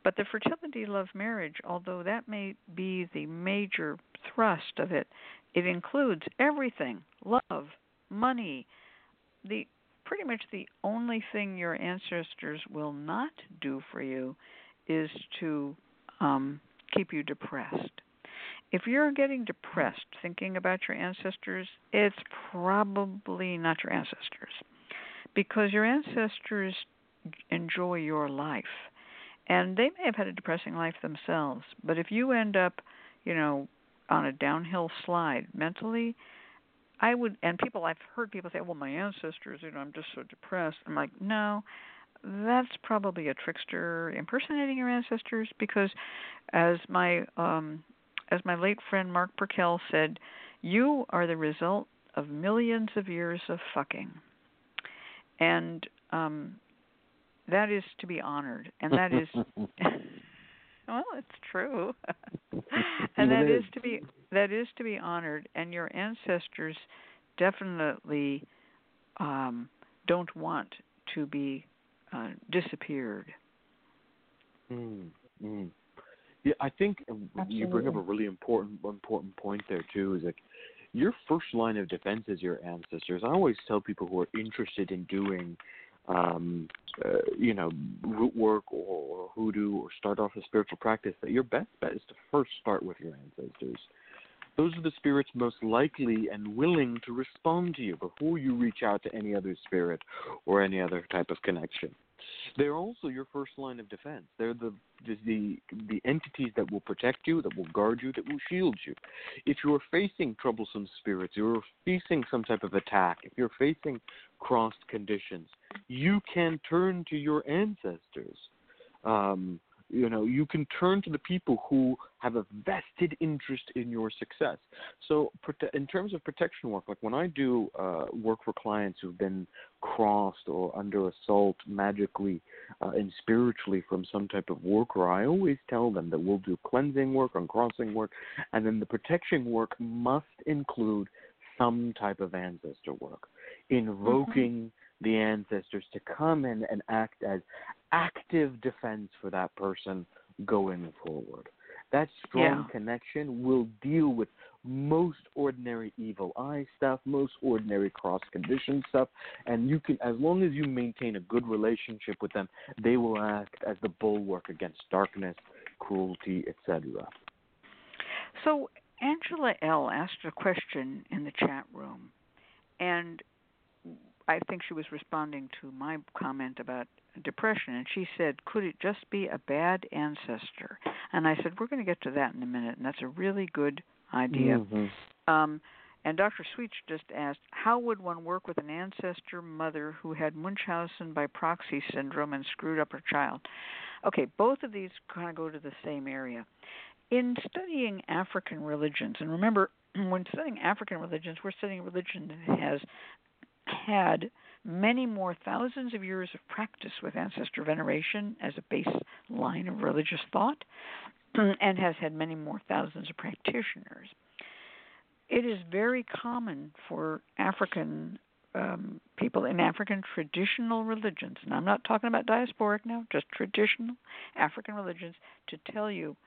But the fertility, love, marriage, although that may be the major thrust of it, it includes everything love, money. The pretty much the only thing your ancestors will not do for you is to um, keep you depressed. If you're getting depressed thinking about your ancestors, it's probably not your ancestors because your ancestors enjoy your life and they may have had a depressing life themselves, but if you end up, you know, on a downhill slide mentally, I would and people I've heard people say, "Well, my ancestors, you know, I'm just so depressed." I'm like, "No, that's probably a trickster impersonating your ancestors because as my um as my late friend Mark Burkell said, you are the result of millions of years of fucking. And um, that is to be honored. And that is, well, it's true. and that is to be that is to be honored. And your ancestors definitely um, don't want to be uh, disappeared. Mm, mm. Yeah, I think Absolutely. you bring up a really important important point there too. Is like your first line of defense is your ancestors. I always tell people who are interested in doing, um, uh, you know, root work or, or hoodoo or start off a spiritual practice that your best bet is to first start with your ancestors. Those are the spirits most likely and willing to respond to you before you reach out to any other spirit or any other type of connection. They're also your first line of defense. They're the the the entities that will protect you, that will guard you, that will shield you. If you're facing troublesome spirits, you're facing some type of attack, if you're facing crossed conditions, you can turn to your ancestors. Um, you know, you can turn to the people who have a vested interest in your success. So, in terms of protection work, like when I do uh, work for clients who've been crossed or under assault magically uh, and spiritually from some type of worker, I always tell them that we'll do cleansing work, and crossing work, and then the protection work must include some type of ancestor work, invoking. The ancestors to come in and act as active defense for that person going forward. That strong yeah. connection will deal with most ordinary evil eye stuff, most ordinary cross condition stuff, and you can, as long as you maintain a good relationship with them, they will act as the bulwark against darkness, cruelty, etc. So Angela L asked a question in the chat room, and I think she was responding to my comment about depression, and she said, "Could it just be a bad ancestor?" And I said, "We're going to get to that in a minute, and that's a really good idea." Mm-hmm. Um, and Dr. Sweet just asked, "How would one work with an ancestor mother who had Munchausen by proxy syndrome and screwed up her child?" Okay, both of these kind of go to the same area. In studying African religions, and remember, when studying African religions, we're studying religion that has had many more thousands of years of practice with ancestor veneration as a baseline of religious thought and has had many more thousands of practitioners. It is very common for African um, people in African traditional religions, and I'm not talking about diasporic now, just traditional African religions, to tell you,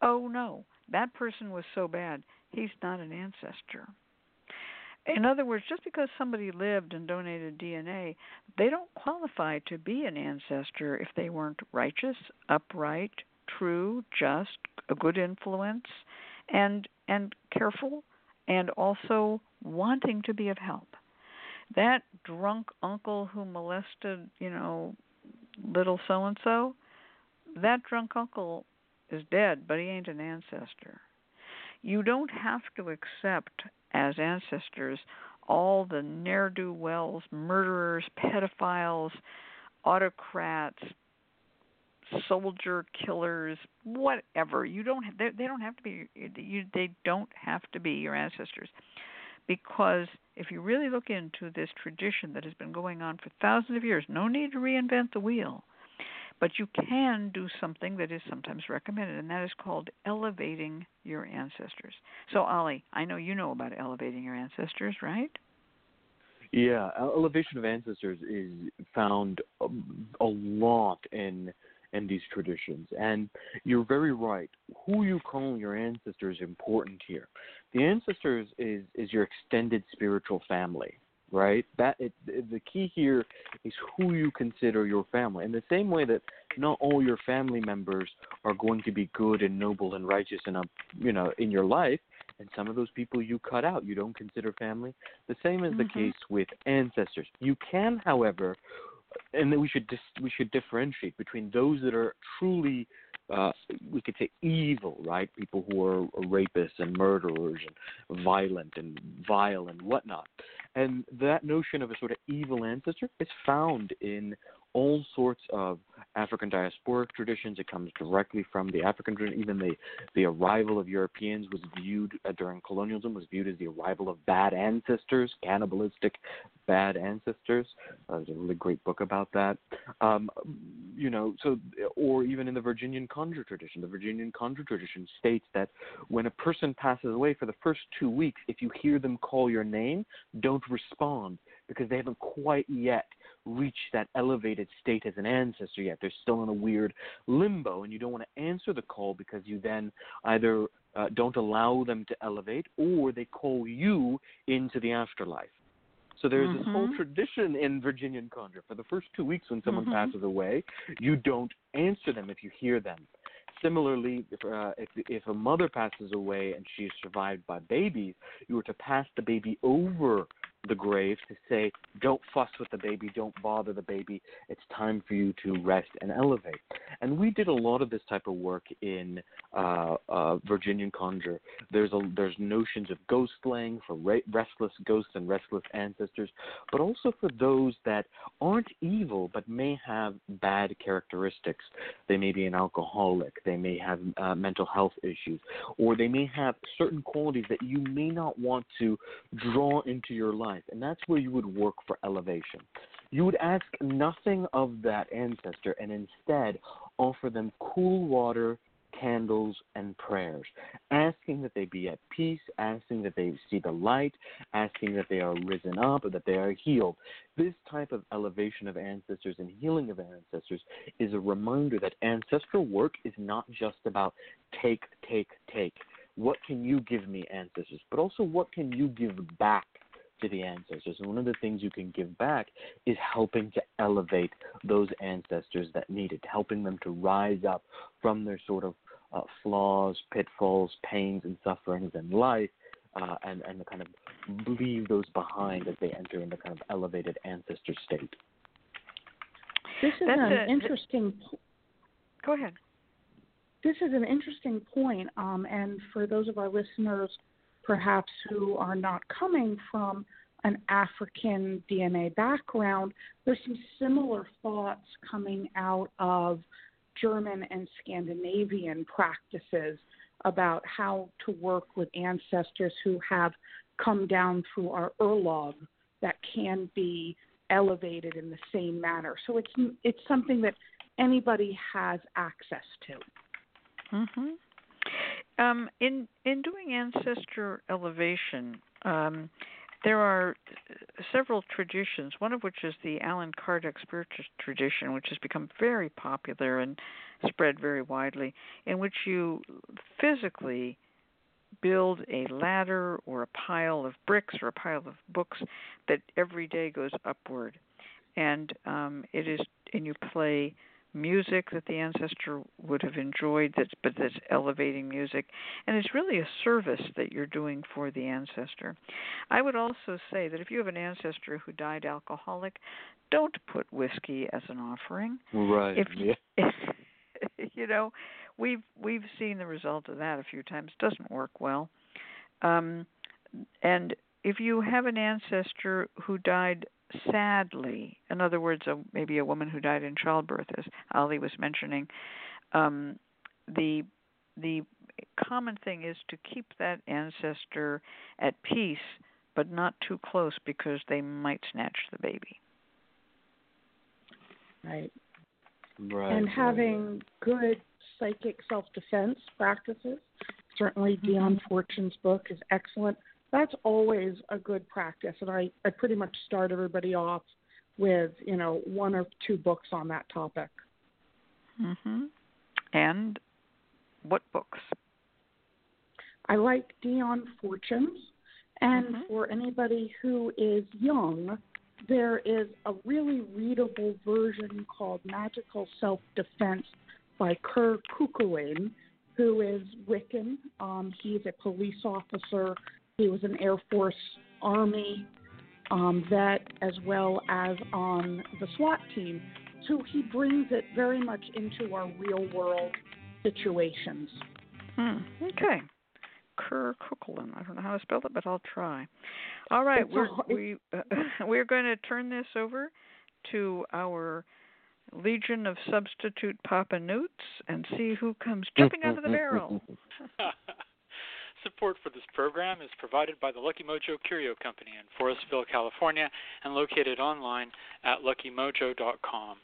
oh no, that person was so bad, he's not an ancestor. In other words, just because somebody lived and donated DNA, they don't qualify to be an ancestor if they weren't righteous, upright, true, just, a good influence, and and careful and also wanting to be of help. That drunk uncle who molested, you know, little so and so, that drunk uncle is dead, but he ain't an ancestor. You don't have to accept as ancestors all the ne'er do wells, murderers, pedophiles, autocrats, soldier killers, whatever. You don't they, they don't have to be you they don't have to be your ancestors. Because if you really look into this tradition that has been going on for thousands of years, no need to reinvent the wheel. But you can do something that is sometimes recommended, and that is called elevating your ancestors. So, Ali, I know you know about elevating your ancestors, right? Yeah, elevation of ancestors is found um, a lot in in these traditions, and you're very right. Who you call your ancestors is important here. The ancestors is is your extended spiritual family right? That it, the key here is who you consider your family. In the same way that not all your family members are going to be good and noble and righteous in a you know in your life, and some of those people you cut out, you don't consider family. The same is mm-hmm. the case with ancestors. You can, however, and we should dis- we should differentiate between those that are truly uh, we could say evil, right? People who are rapists and murderers and violent and vile and whatnot. And that notion of a sort of evil ancestor is found in all sorts of African diasporic traditions. It comes directly from the African tradition. Even the, the arrival of Europeans was viewed uh, during colonialism was viewed as the arrival of bad ancestors, cannibalistic bad ancestors. Uh, there's a really great book about that. Um, you know, so or even in the Virginian conjure tradition, the Virginian conjure tradition states that when a person passes away for the first two weeks, if you hear them call your name, don't respond because they haven't quite yet reached that elevated state as an ancestor yet. They're still in a weird limbo, and you don't want to answer the call because you then either uh, don't allow them to elevate or they call you into the afterlife. So there's mm-hmm. this whole mm-hmm. tradition in Virginian Conjure. For the first two weeks when someone mm-hmm. passes away, you don't answer them if you hear them. Similarly, if, uh, if if a mother passes away and she is survived by babies, you are to pass the baby over the grave to say, don't fuss with the baby, don't bother the baby. It's time for you to rest and elevate. And we did a lot of this type of work in uh, uh, Virginian Conjure. There's a, there's notions of ghost slaying for re- restless ghosts and restless ancestors, but also for those that aren't evil but may have bad characteristics. They may be an alcoholic, they may have uh, mental health issues, or they may have certain qualities that you may not want to draw into your life life, and that's where you would work for elevation. You would ask nothing of that ancestor and instead offer them cool water, candles, and prayers, asking that they be at peace, asking that they see the light, asking that they are risen up, or that they are healed. This type of elevation of ancestors and healing of ancestors is a reminder that ancestral work is not just about take, take, take. What can you give me, ancestors? But also, what can you give back to the ancestors. And one of the things you can give back is helping to elevate those ancestors that need it, helping them to rise up from their sort of uh, flaws, pitfalls, pains, and sufferings in life. Uh, and and to kind of leave those behind as they enter into kind of elevated ancestor state. This is That's an a- interesting. Go ahead. This is an interesting point, um, and for those of our listeners, perhaps who are not coming from an African DNA background, there's some similar thoughts coming out of German and Scandinavian practices about how to work with ancestors who have come down through our Erlog that can be elevated in the same manner. So it's it's something that anybody has access to. hmm Um, in in doing ancestor elevation, um, there are several traditions. One of which is the Allan Kardec spiritual tradition, which has become very popular and spread very widely, in which you physically build a ladder or a pile of bricks or a pile of books that every day goes upward, and um, it is and you play music that the ancestor would have enjoyed that's but that's elevating music and it's really a service that you're doing for the ancestor i would also say that if you have an ancestor who died alcoholic don't put whiskey as an offering Right. if yeah. if you know we've we've seen the result of that a few times it doesn't work well um and if you have an ancestor who died sadly in other words a, maybe a woman who died in childbirth as ali was mentioning um the the common thing is to keep that ancestor at peace but not too close because they might snatch the baby Right. Right. and having good psychic self defense practices. Certainly, Dion Fortune's book is excellent. That's always a good practice, and I, I pretty much start everybody off with you know one or two books on that topic. mhm and what books I like Dion Fortune's, and Mhm. for anybody who is young, there is a really readable version called Magical Self Defense by Kerr Cuhulain, who is Wiccan. Um, he's a police officer. He was an Air Force Army um, vet as well as on the SWAT team. So he brings it very much into our real world situations. Hmm. Okay. Kerr Cuhulain. I don't know how to spell it, but I'll try. All right, we're all- we uh, we're going to turn this over to our legion of substitute Papa Newts and see who comes jumping out of the barrel. Support for this program is provided by the Lucky Mojo Curio Company in Forestville, California, and located online at luckymojo.com,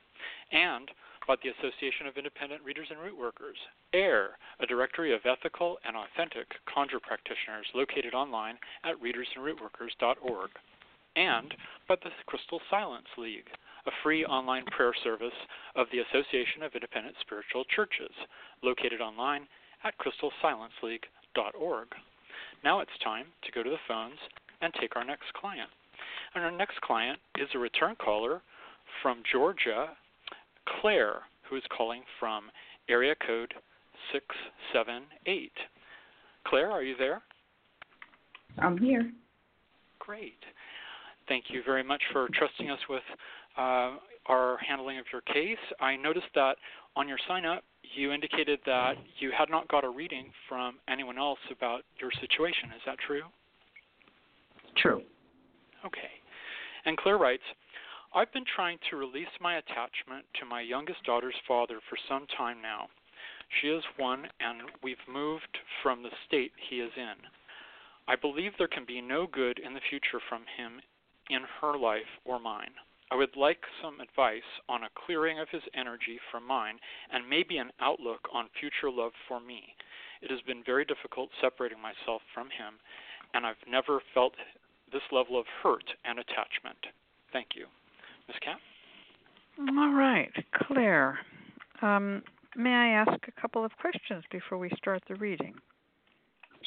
and by the Association of Independent Readers and Root Workers, AIRR, a directory of ethical and authentic conjure practitioners located online at readersandrootworkers.org, and by the Crystal Silence League, a free online prayer service of the Association of Independent Spiritual Churches, located online at crystalsilenceleague.org. Now it's time to go to the phones and take our next client. And our next client is a return caller from Georgia, Claire, who is calling from area code 678. Claire, are you there? I'm here. Great. thank you very much for trusting us with uh, our handling of your case. I noticed that on your sign up, you indicated that you had not got a reading from anyone else about your situation. Is that true? True. Okay. And Claire writes, I've been trying to release my attachment to my youngest daughter's father for some time now. She is one, and we've moved from the state he is in. I believe there can be no good in the future from him in her life or mine. I would like some advice on a clearing of his energy from mine and maybe an outlook on future love for me. It has been very difficult separating myself from him, and I've never felt this level of hurt and attachment. Thank you. Ms. Cat? All right, Claire. Um, may I ask a couple of questions before we start the reading?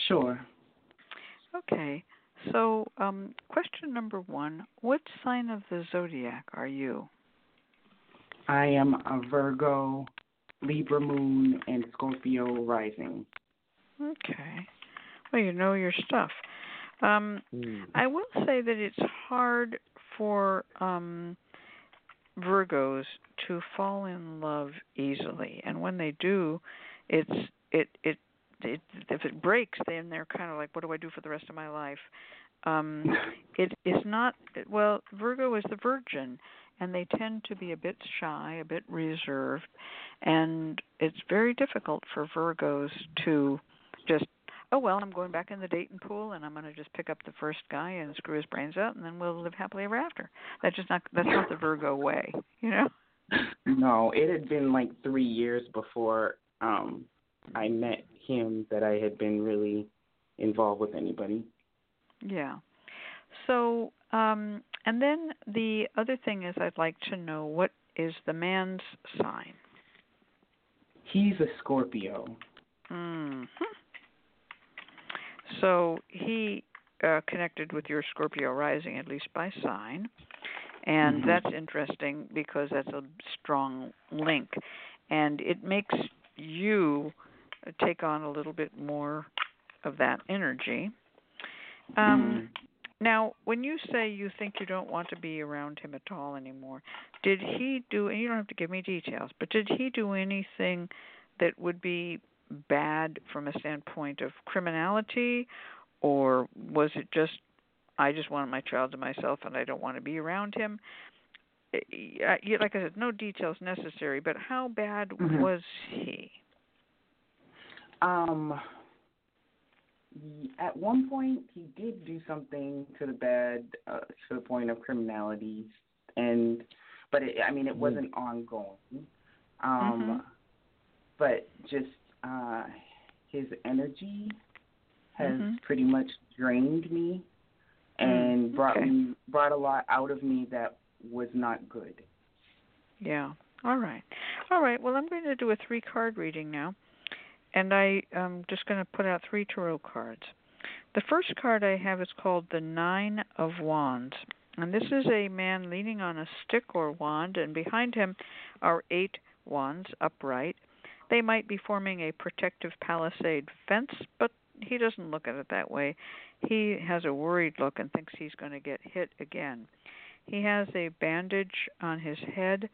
Sure. Okay. So, um, question number one What sign of the zodiac are you? I am a Virgo, Libra moon, and Scorpio rising. Okay. Well, you know your stuff. Um, Mm. I will say that it's hard for um, Virgos to fall in love easily, and when they do, it's it it it if it breaks, then they're kind of like, what do I do for the rest of my life? Um, it is not well. Virgo is the Virgin, and they tend to be a bit shy, a bit reserved, and it's very difficult for Virgos to just oh well, I'm going back in the dating pool and I'm going to just pick up the first guy and screw his brains out and then we'll live happily ever after. That's just not that's not the Virgo way, you know. No, it had been like three years before um I met him that I had been really involved with anybody. Yeah. So, um and then the other thing is I'd like to know what is the man's sign? He's a Scorpio. Mhm. So he uh, connected with your Scorpio rising, at least by sign, and Mhm. that's interesting because that's a strong link, and it makes you take on a little bit more of that energy. Um, Mhm. Now, when you say you think you don't want to be around him at all anymore, did he do? And you don't have to give me details, but did he do anything that would be bad from a standpoint of criminality, or was it just I just want my child to myself and I don't want to be around him? Like I said, no details necessary, but how bad Mhm. was he? Um, at one point, he did do something to the bed, uh, to the point of criminality, and but it, I mean, it wasn't ongoing. Um, Mhm. but just uh, his energy has Mhm. pretty much drained me and Mm, brought okay. me brought a lot out of me that was not good. Yeah. All right. All right. Well, I'm going to do a three card reading now. And I am just going to put out three tarot cards. The first card I have is called the Nine of Wands. And this is a man leaning on a stick or wand, and behind him are eight wands upright. They might be forming a protective palisade fence, but he doesn't look at it that way. He has a worried look and thinks he's going to get hit again. He has a bandage on his head,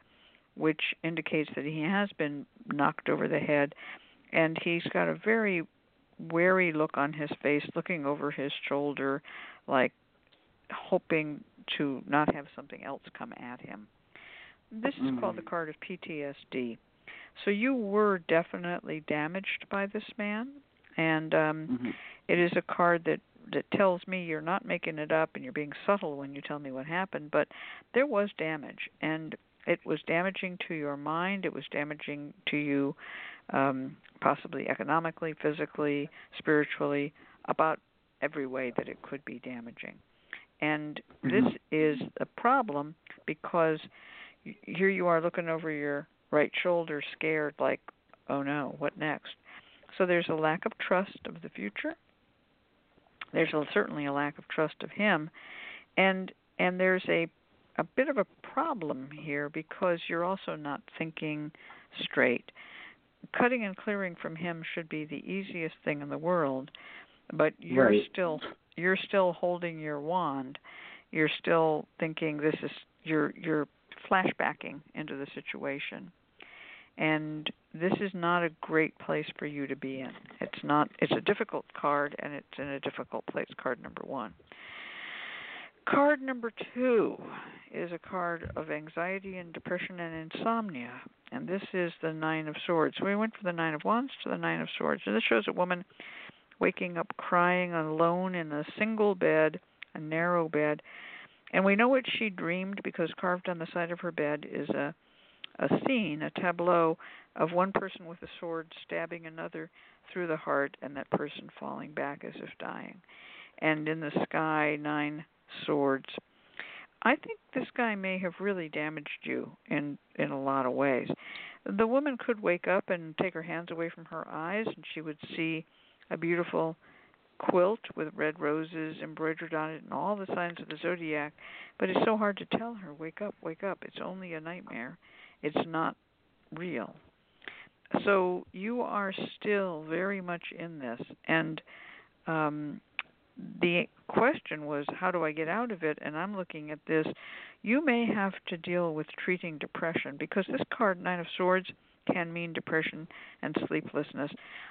which indicates that he has been knocked over the head, and he's got a very wary look on his face, looking over his shoulder, like hoping to not have something else come at him. This is called the Mm. card of PTSD. So you were definitely damaged by this man, and um, hmm it is a card that that tells me you're not making it up and you're being subtle when you tell me what happened, but there was damage, and it was damaging to your mind. It was damaging to you, um, possibly economically, physically, spiritually, about every way that it could be damaging. And this Mhm. is a problem because here you are looking over your right shoulder, scared, like, oh no, what next? So there's a lack of trust of the future. There's a, certainly a lack of trust of him, and and there's a a bit of a problem here because you're also not thinking straight. Cutting and clearing from him should be the easiest thing in the world, but you're Right. still you're still holding your wand. You're still thinking this is you're you're flashbacking into the situation. And this is not a great place for you to be in. It's not it's a difficult card and it's in a difficult place card number 1 card number 2 is a card of anxiety and depression and insomnia and this is the 9 of swords we went from the 9 of wands to the 9 of swords and this shows a woman waking up crying alone in a single bed a narrow bed and we know what she dreamed because carved on the side of her bed is a a scene, a tableau of one person with a sword stabbing another through the heart and that person falling back as if dying. And in the sky, nine swords. I think this guy may have really damaged you in in a lot of ways. The woman could wake up and take her hands away from her eyes and she would see a beautiful quilt with red roses embroidered on it and all the signs of the zodiac, but it's so hard to tell her, wake up, wake up. It's only a nightmare. It's not real. So you are still very much in this and um the question was how do I get out of it and I'm looking at this you may have to deal with treating depression because this card 9 of swords can mean depression and sleeplessness.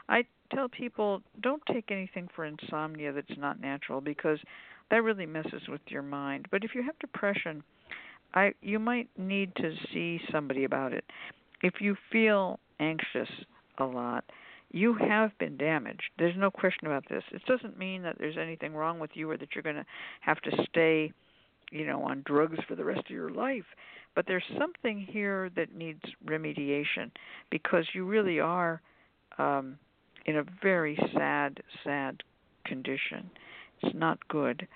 I tell people don't take anything for insomnia that's not natural because that really messes with your mind. But if you have depression, I you might need to see somebody about it. If you feel anxious a lot, you have been damaged. There's no question about this. It doesn't mean that there's anything wrong with you or that you're going to have to stay, you know, on drugs for the rest of your life. But there's something here that needs remediation because you really are um, in a very sad, sad condition. It's not good.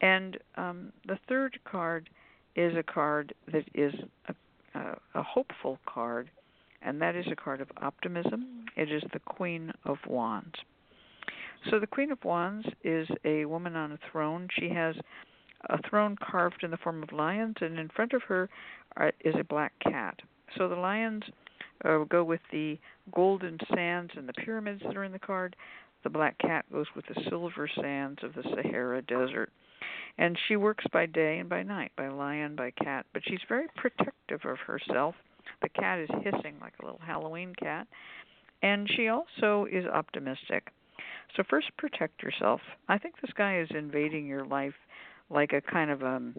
And um, the third card is a card that is a, a, a hopeful card, and that is a card of optimism. It is the Queen of Wands. So the Queen of Wands is a woman on a throne. She has a throne carved in the form of lions, and in front of her are, is a black cat. So the lions uh, go with the golden sands and the pyramids that are in the card. The black cat goes with the silver sands of the Sahara Desert. And she works by day and by night, by lion, by cat, but she's very protective of herself. The cat is hissing like a little Halloween cat. And she also is optimistic. So first protect yourself. I think this guy is invading your life like a kind of um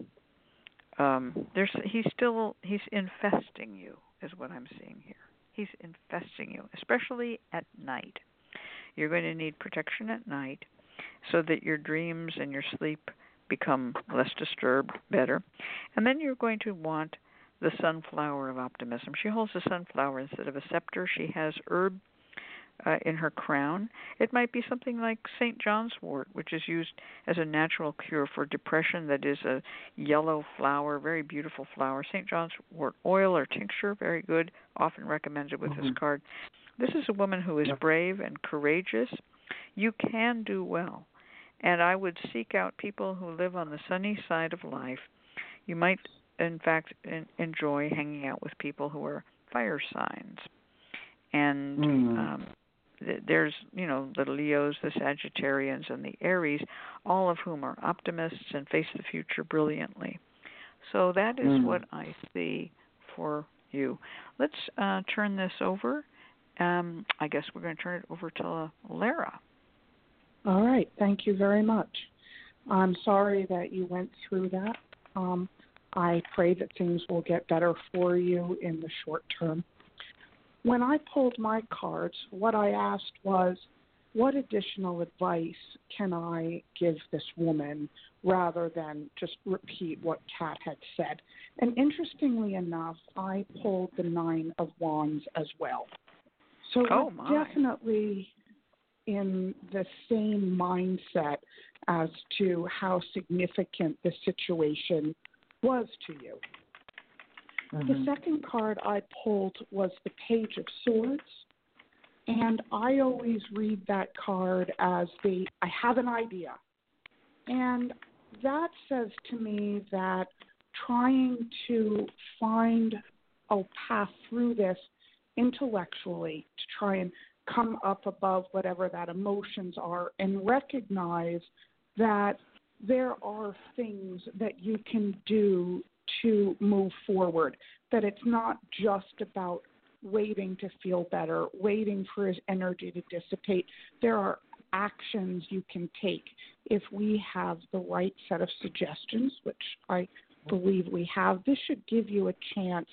um there's he's still he's infesting you is what I'm seeing here. He's infesting you, especially at night. You're going to need protection at night so that your dreams and your sleep become less disturbed, better. And then you're going to want the sunflower of optimism. She holds a sunflower instead of a scepter. She has herb uh, in her crown. It might be something like St. John's wort, which is used as a natural cure for depression. That is a yellow flower, very beautiful flower. St. John's wort oil or tincture, very good, often recommended with mm-hmm. this card. This is a woman who is yep. brave and courageous. You can do well. And I would seek out people who live on the sunny side of life. You might, in fact, enjoy hanging out with people who are fire signs and mm. um, there's you know the Leos, the Sagittarians, and the Aries, all of whom are optimists and face the future brilliantly. So that is mm. what I see for you. Let's uh, turn this over. Um, I guess we're going to turn it over to uh, Lara. All right. Thank you very much. I'm sorry that you went through that. Um, I pray that things will get better for you in the short term when I pulled my cards, what I asked was, what additional advice can I give this woman rather than just repeat what Cat had said? And interestingly enough, I pulled the Nine of Wands as well. So oh, definitely in the same mindset as to how significant the situation was to you. Mm-hmm. The second card I pulled was the Page of Swords. And I always read that card as the I have an idea. And that says to me that trying to find a path through this intellectually to try and come up above whatever that emotions are and recognize that there are things that you can do to move forward. That it's not just about waiting to feel better, waiting for his energy to dissipate. There are actions you can take if we have the right set of suggestions, which I believe we have. This should give you a chance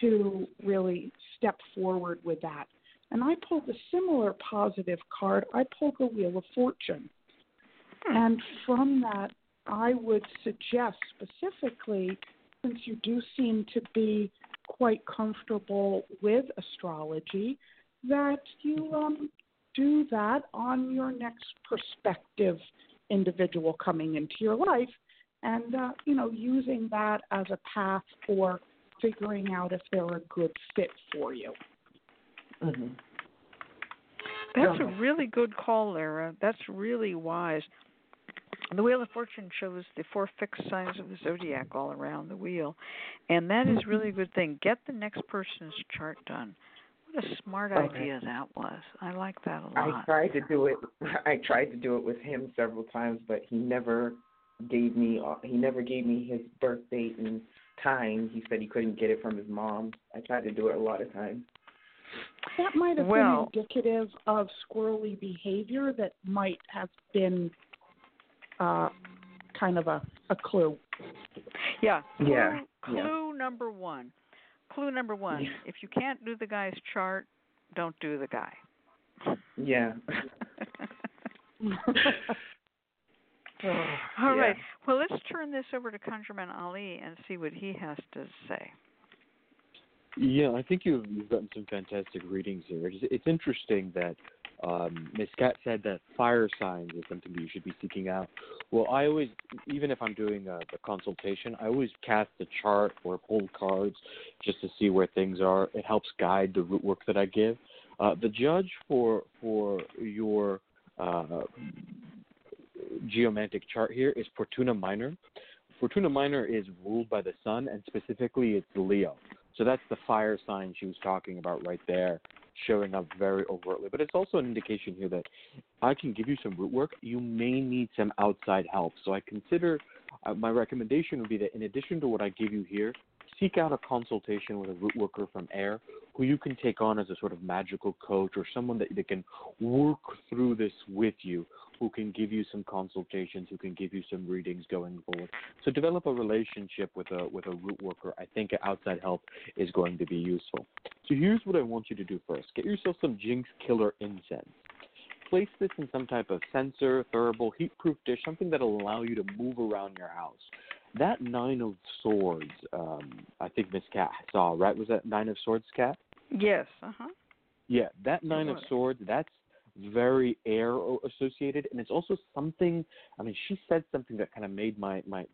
to really step forward with that. And I pulled a similar positive card. I pulled the Wheel of Fortune. And from that, I would suggest specifically, since you do seem to be quite comfortable with astrology, that you um, do that on your next prospective individual coming into your life and uh, you know using that as a path for figuring out if they're a good fit for you Mm-hmm. That's a really good call, Lara. That's really wise. The Wheel of Fortune shows the four fixed signs of the zodiac all around the wheel, and that is really a good thing. Get the next person's chart done. What a smart Okay. idea that was. I like that a lot. I tried to do it. I tried to do it with him several times, but he never gave me. uh, He never gave me his birth date and time. He said he couldn't get it from his mom. I tried to do it a lot of times. that might have Well- been indicative of squirrely behavior that might have been uh, kind of a, a clue Yeah. Clue, Yeah, Clue yeah. number one. Clue number one. Yeah. If you can't do the guy's chart, don't do the guy. Yeah. All Yeah. right. Well, let's turn this over to ConjureMan Ali and see what he has to say. Yeah, I think you've you've gotten some fantastic readings here. It's, it's interesting that um, Ms. Cat said that fire signs is something you should be seeking out. Well, I always, even if I'm doing a, a consultation, I always cast a chart or pull cards just to see where things are. It helps guide the root work that I give. Uh, the judge for for your uh, geomantic chart here is Fortuna Minor. Fortuna Minor is ruled by the sun, and specifically it's Leo. So that's the fire sign she was talking about right there, showing up very overtly. But it's also an indication here that I can give you some root work. You may need some outside help. So I consider uh, my recommendation would be that in addition to what I give you here, seek out a consultation with a root worker from AIRR who you can take on as a sort of magical coach or someone that, that can work through this with you who can give you some consultations who can give you some readings going forward. So develop a relationship with a with a root worker. I think outside help is going to be useful. So here's what i want you to do first. Get yourself some jinx killer incense. Place this in some type of censer, thurible, heat-proof dish, something that'll allow you to move around your house. That nine of swords, um, I think Miss Cat saw, right? Was that nine of swords, Cat? Yes. Uh huh. Yeah, that nine of swords, that's very air associated, and it's also something. I mean, she said something that kind of made my my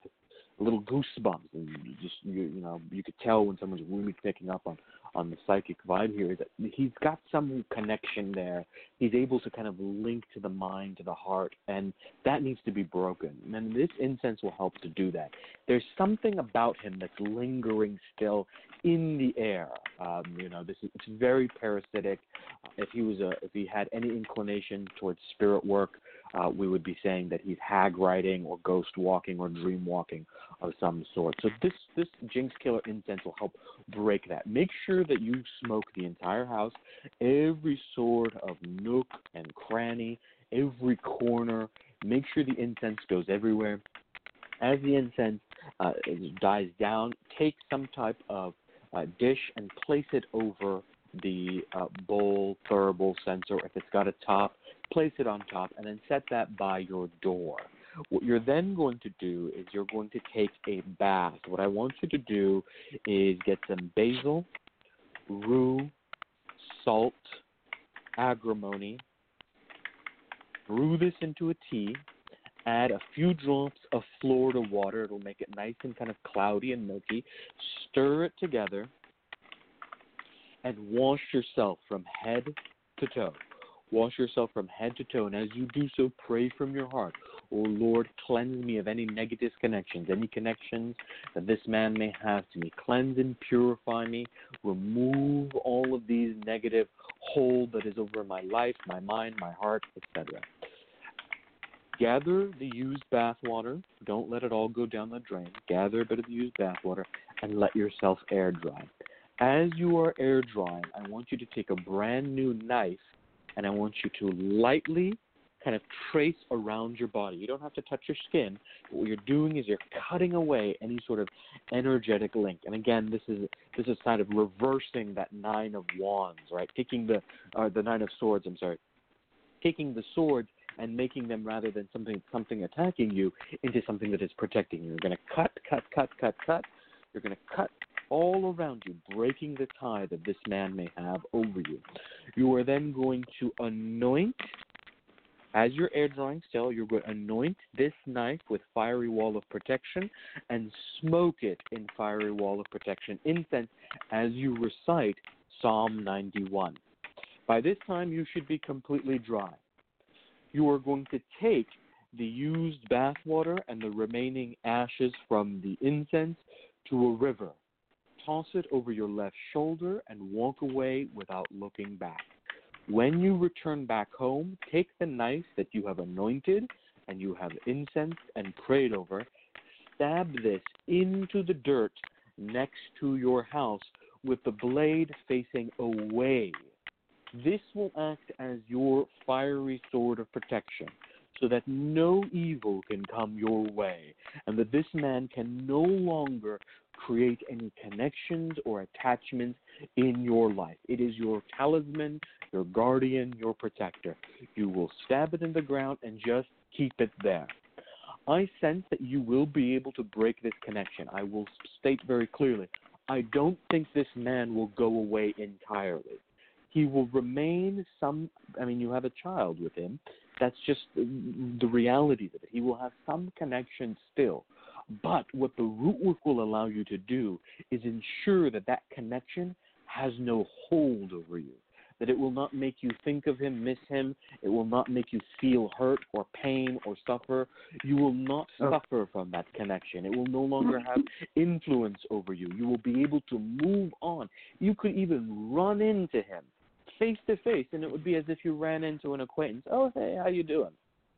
little goosebumps, and you just you you know you could tell when someone's really picking up on on the psychic vibe here that he's got some connection there. He's able to kind of link to the mind, to the heart, and that needs to be broken. And this incense will help to do that. There's something about him that's lingering still in the air. Um, you know, this is it's very parasitic. If he was a, if he had any inclination towards spirit work, uh, we would be saying that he's hag riding or ghost walking or dream walking of some sort. So this this Jinx Killer incense will help break that. Make sure that you smoke the entire house, every sort of nook and cranny, every corner. Make sure the incense goes everywhere. As the incense uh, dies down, take some type of uh, dish and place it over the uh, bowl, thurible censer. If it's got a top, place it on top, and then set that by your door. What you're then going to do is you're going to take a bath. What I want you to do is get some basil, rue, salt, agrimony, brew this into a tea, add a few drops of Florida water. It'll make it nice and kind of cloudy and milky. Stir it together and wash yourself from head to toe. Wash yourself from head to toe, and as you do so, pray from your heart. O Lord, cleanse me of any negative connections, any connections that this man may have to me. Cleanse and purify me. Remove all of these negative hold that is over my life, my mind, my heart, etc. gather the used bath water. Don't let it all go down the drain. Gather a bit of the used bath water and let yourself air dry. As you are air drying, I want you to take a brand new knife and I want you to lightly kind of trace around your body. You don't have to touch your skin. What you're doing is you're cutting away any sort of energetic link. And again, this is this is kind of reversing that nine of wands, right? Taking the uh, the nine of swords. I'm sorry, taking the swords and making them rather than something something attacking you into something that is protecting you. You're going to cut, cut, cut, cut, cut. You're going to cut all around you, breaking the tie that this man may have over you. You are then going to anoint as you're air drying still, you're going to anoint this knife with fiery wall of protection and smoke it in fiery wall of protection incense as you recite Psalm 91. By this time, you should be completely dry. You are going to take the used bath water and the remaining ashes from the incense to a river. Toss it over your left shoulder and walk away without looking back. When you return back home, take the knife that you have anointed and you have incensed and prayed over, stab this into the dirt next to your house with the blade facing away. This will act as your fiery sword of protection so that no evil can come your way, and that this man can no longer create any connections or attachments in your life. It is your talisman, your guardian, your protector. You will stab it in the ground and just keep it there. I sense that you will be able to break this connection. I will state very clearly I don't think this man will go away entirely. He will remain some, I mean, you have a child with him. That's just the reality of it. He will have some connection still. But what the root work will allow you to do is ensure that that connection has no hold over you. That it will not make you think of him, miss him. It will not make you feel hurt or pain or suffer. You will not oh. suffer from that connection. It will no longer have influence over you. You will be able to move on. You could even run into him face to face, and it would be as if you ran into an acquaintance. Oh, hey, how you doing?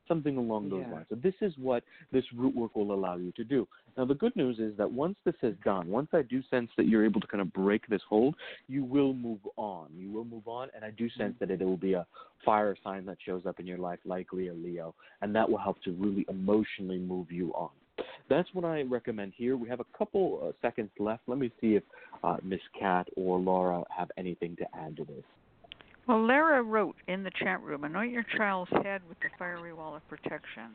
something along those yeah. lines. So this is what this root work will allow you to do. Now the good news is that once this is done, once I do sense that you're able to kind of break this hold, you will move on. You will move on, and I do sense mm-hmm. that it will be a fire sign that shows up in your life, likely a Leo, and that will help to really emotionally move you on. That's what I recommend here. We have a couple uh, seconds left. Let me see if uh, Miss Cat or Laura have anything to add to this. Well, Lara wrote in the chat room, anoint your child's head with the fiery wall of protection.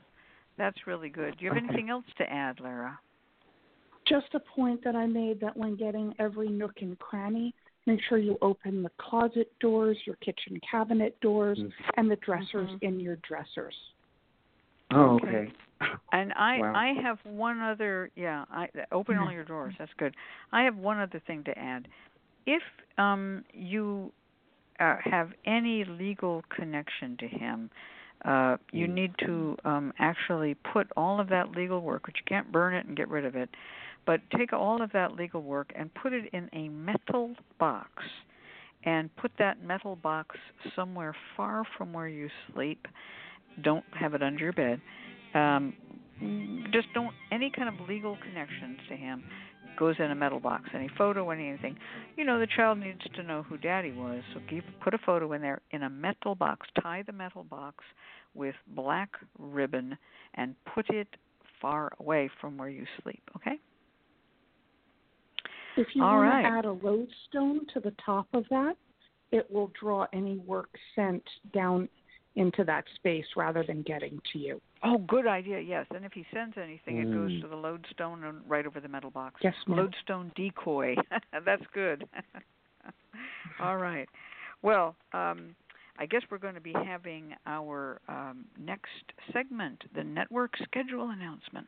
That's really good. Do you have anything else to add, Lara? Just a point that I made that when getting every nook and cranny, make sure you open the closet doors, your kitchen cabinet doors, mm-hmm. and the dressers mm-hmm. in your dressers. Oh, okay. And I wow. I have one other yeah, I open all your drawers. That's good. I have one other thing to add. If um you uh, have any legal connection to him, uh, you mm. need to um, actually put all of that legal work, which you can't burn it and get rid of it, but take all of that legal work and put it in a metal box and put that metal box somewhere far from where you sleep. Don't have it under your bed. Um, just don't any kind of legal connections to him goes in a metal box. Any photo, anything. You know, the child needs to know who daddy was. So keep, put a photo in there in a metal box. Tie the metal box with black ribbon and put it far away from where you sleep, okay? If you All want right. to add a lodestone to the top of that, it will draw any work sent down into that space rather than getting to you. Oh, good idea. Yes, and if he sends anything, mm. it goes mm. to the lodestone and right over the metal box. Yes, ma'am. Lodestone decoy. That's good. All right. Well, um, I guess we're going to be having our um, next segment, the network schedule announcement.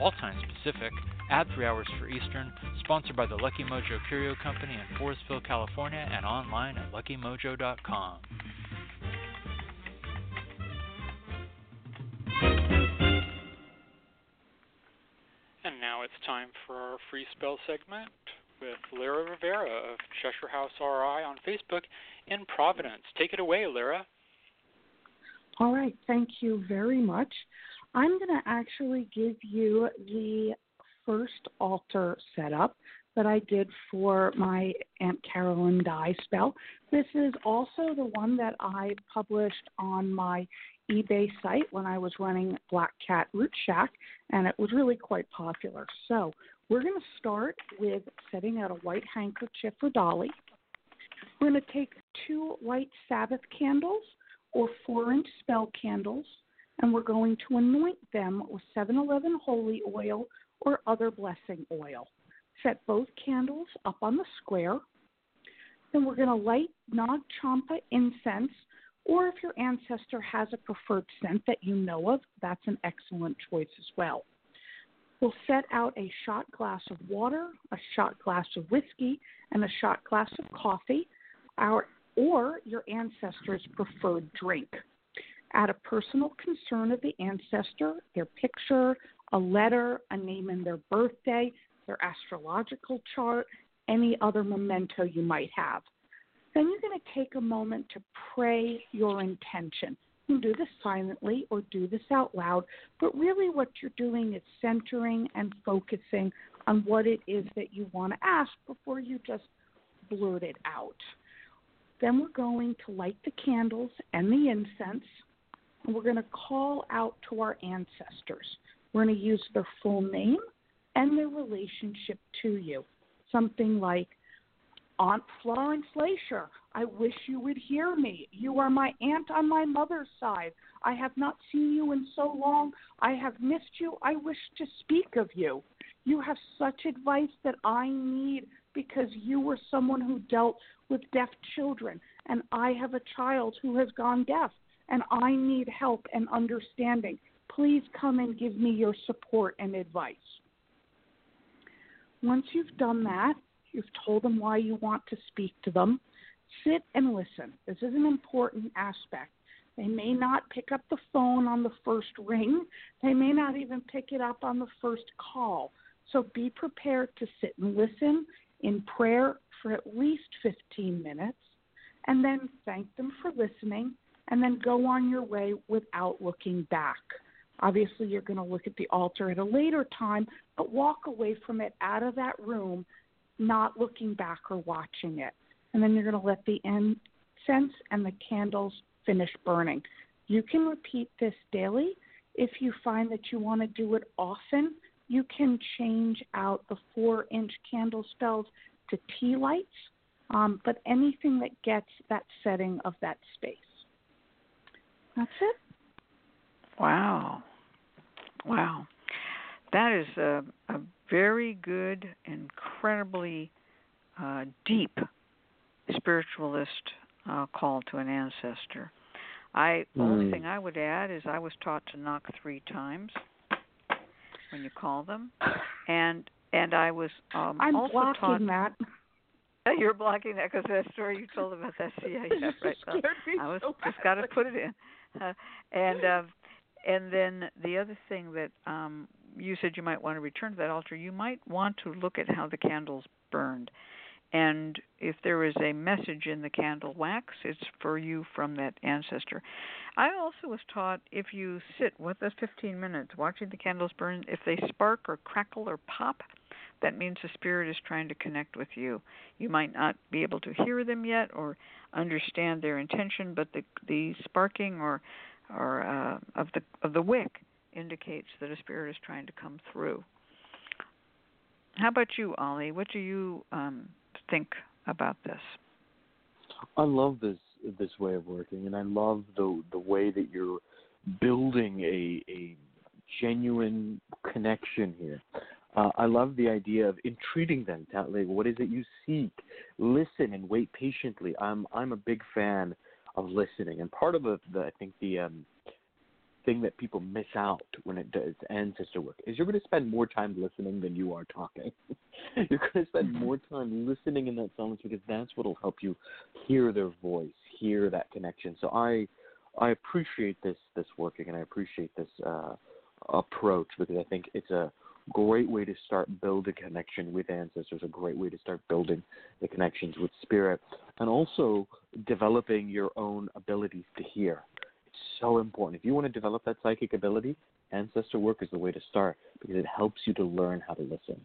All times Pacific, add 3 hours for Eastern, sponsored by the Lucky Mojo Curio Company in Forestville, California, and online at luckymojo.com. And now it's time for our free spell segment with Lara Rivera of Cheshire House RI on Facebook in Providence. Take it away, Lara. All right, thank you very much. I'm going to actually give you the first altar setup that I did for my Aunt Caroline Dye spell. This is also the one that I published on my eBay site when I was running Black Cat Root Shack, and it was really quite popular. So we're going to start with setting out a white handkerchief for Dolly. We're going to take two white Sabbath candles or four inch spell candles, and we're going to anoint them with 7 Eleven holy oil or other blessing oil. Set both candles up on the square. Then we're going to light Nag Champa incense or if your ancestor has a preferred scent that you know of, that's an excellent choice as well. We'll set out a shot glass of water, a shot glass of whiskey, and a shot glass of coffee, our, or your ancestor's preferred drink. Add a personal concern of the ancestor, their picture, a letter, a name and their birthday, their astrological chart, any other memento you might have. Then you're going to take a moment to pray your intention. You can do this silently or do this out loud, but really what you're doing is centering and focusing on what it is that you want to ask before you just blurt it out. Then we're going to light the candles and the incense, and we're going to call out to our ancestors. We're going to use their full name and their relationship to you. Something like, Aunt Florence Glacier, I wish you would hear me. You are my aunt on my mother's side. I have not seen you in so long. I have missed you. I wish to speak of you. You have such advice that I need because you were someone who dealt with deaf children, and I have a child who has gone deaf, and I need help and understanding. Please come and give me your support and advice. Once you've done that, You've told them why you want to speak to them. Sit and listen. This is an important aspect. They may not pick up the phone on the first ring. They may not even pick it up on the first call. So be prepared to sit and listen in prayer for at least 15 minutes and then thank them for listening and then go on your way without looking back. Obviously, you're going to look at the altar at a later time, but walk away from it out of that room not looking back or watching it. And then you're going to let the incense and the candles finish burning. You can repeat this daily. If you find that you want to do it often, you can change out the four inch candle spells to tea lights, um, but anything that gets that setting of that space. That's it. Wow. Wow. That is a, a very good, incredibly uh, deep spiritualist uh, call to an ancestor. I the mm. only thing I would add is I was taught to knock three times when you call them, and and I was um, I'm also blocking taught that. You're blocking that because that story you told about that. Yeah, yeah, right. Well, I was so just got to put it in, and um, and then the other thing that um, you said you might want to return to that altar, you might want to look at how the candles burned. And if there is a message in the candle wax, it's for you from that ancestor. I also was taught if you sit with us 15 minutes watching the candles burn, if they spark or crackle or pop, that means the spirit is trying to connect with you. You might not be able to hear them yet or understand their intention, but the the sparking or or uh, of the of the wick indicates that a spirit is trying to come through. How about you, Ali? What do you um, think about this? I love this this way of working, and I love the the way that you're building a a genuine connection here. Uh, I love the idea of entreating them. Like, what is it you seek? Listen and wait patiently. I'm I'm a big fan of listening, and part of the, the I think the um, thing that people miss out when it does ancestor work is you're going to spend more time listening than you are talking. you're going to spend mm-hmm. more time listening in that silence because that's what will help you hear their voice, hear that connection. So I I appreciate this this working, and I appreciate this uh, approach because I think it's a great way to start building a connection with ancestors, a great way to start building the connections with spirit, and also developing your own abilities to hear. So important. If you want to develop that psychic ability, ancestor work is the way to start because it helps you to learn how to listen.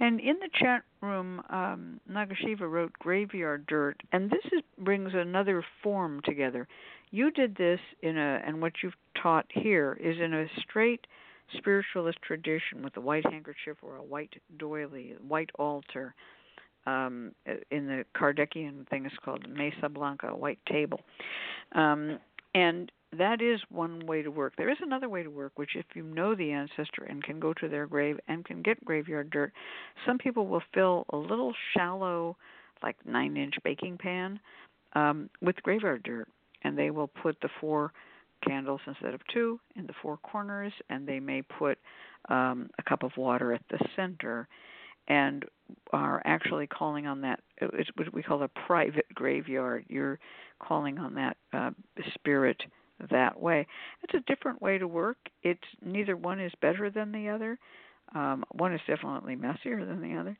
And in the chat room, um, Nagasiva wrote graveyard dirt, and this is, brings another form together. You did this in a, and what you've taught here is in a straight spiritualist tradition with a white handkerchief or a white doily, white altar. Um, in the Kardecian thing, is called Mesa Blanca, white table. Um, and that is one way to work. There is another way to work, which if you know the ancestor and can go to their grave and can get graveyard dirt, some people will fill a little shallow, like nine inch baking pan um, with graveyard dirt, and they will put the four candles instead of two in the four corners, and they may put um, a cup of water at the center, and are actually calling on that. It's what we call a private graveyard. You're calling on that uh, spirit that way. It's a different way to work. It's neither one is better than the other. Um, one is definitely messier than the other,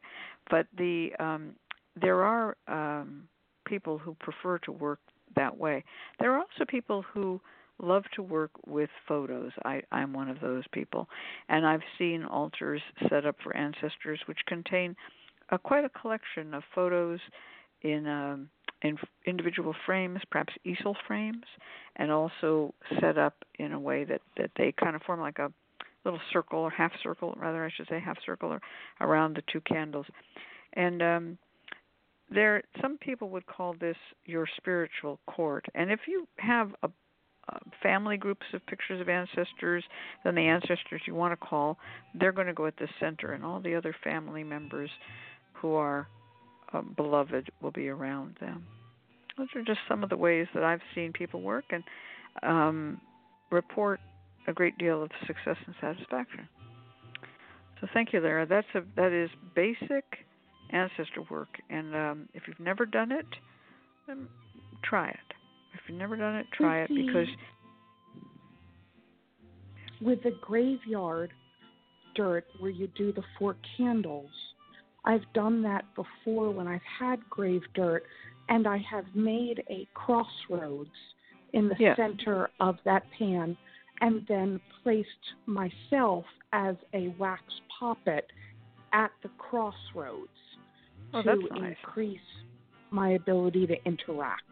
but the um, there are um, people who prefer to work that way. There are also people who love to work with photos. I, I'm one of those people, and I've seen altars set up for ancestors which contain quite a collection of photos in um, in individual frames, perhaps easel frames, and also set up in a way that that they kind of form like a little circle or half circle, rather I should say half circle around the two candles, and um, there some people would call this your spiritual court. And if you have a uh, family groups of pictures of ancestors, then the ancestors you want to call, they're going to go at the center, and all the other family members who are uh, beloved will be around them. Those are just some of the ways that I've seen people work and um, report a great deal of success and satisfaction. So thank you, Lara. That's a that is basic ancestor work, and um, if you've never done it, then try it. If you've never done it, try it because with the graveyard dirt where you do the four candles, I've done that before when I've had grave dirt, and I have made a crossroads in the yeah. center of that pan, and then placed myself as a wax poppet at the crossroads oh, to nice. increase my ability to interact.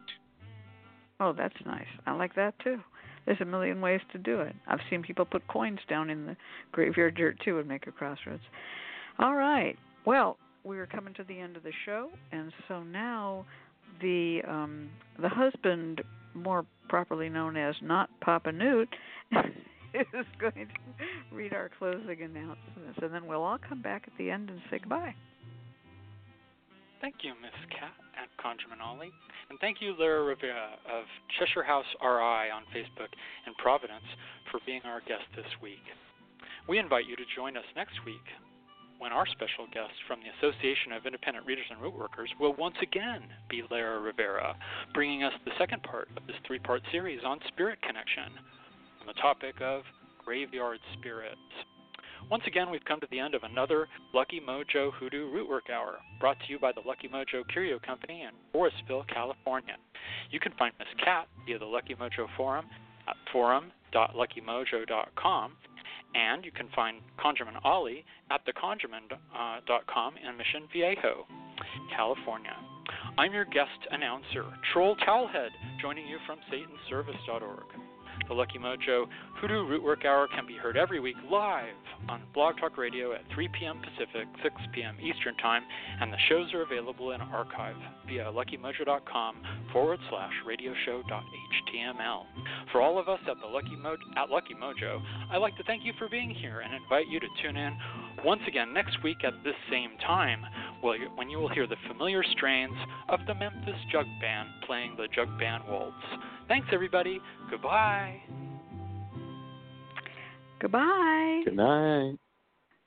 Oh, that's nice. I like that too. There's a million ways to do it. I've seen people put coins down in the graveyard dirt too and make a crossroads. All right. Well, we're coming to the end of the show, and so now the um, the husband, more properly known as not Papa Newt, is going to read our closing announcements, and then we'll all come back at the end and say goodbye. Thank you, Miss Cat at ConjureMan Ali. And thank you, Lara Rivera of Cheshire House RI on Facebook in Providence for being our guest this week. We invite you to join us next week when our special guest from the Association of Independent Readers and Rootworkers will once again be Lara Rivera, bringing us the second part of this three part series on spirit connection on the topic of graveyard spirits. Once again, we've come to the end of another Lucky Mojo Hoodoo Rootwork Hour, brought to you by the Lucky Mojo Curio Company in Forestville, California. You can find Miss Cat via the Lucky Mojo forum at forum.luckymojo.com, and you can find ConjureMan Ali at theconjureman.com in Mission Viejo, California. I'm your guest announcer, Troll Towelhead, joining you from SatanService.org. The Lucky Mojo Hoodoo Rootwork Hour can be heard every week live on Blog Talk Radio at 3 p.m. Pacific, 6 p.m. Eastern Time, and the shows are available in archive via luckymojo.com forward slash radioshow.html. For all of us at the Lucky Mo- at Lucky Mojo, I'd like to thank you for being here and invite you to tune in once again next week at this same time, when you will hear the familiar strains of the Memphis Jug Band playing the Jug Band Waltz. Thanks, everybody. Goodbye. Goodbye. Good night.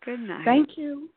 Good night. Thank you.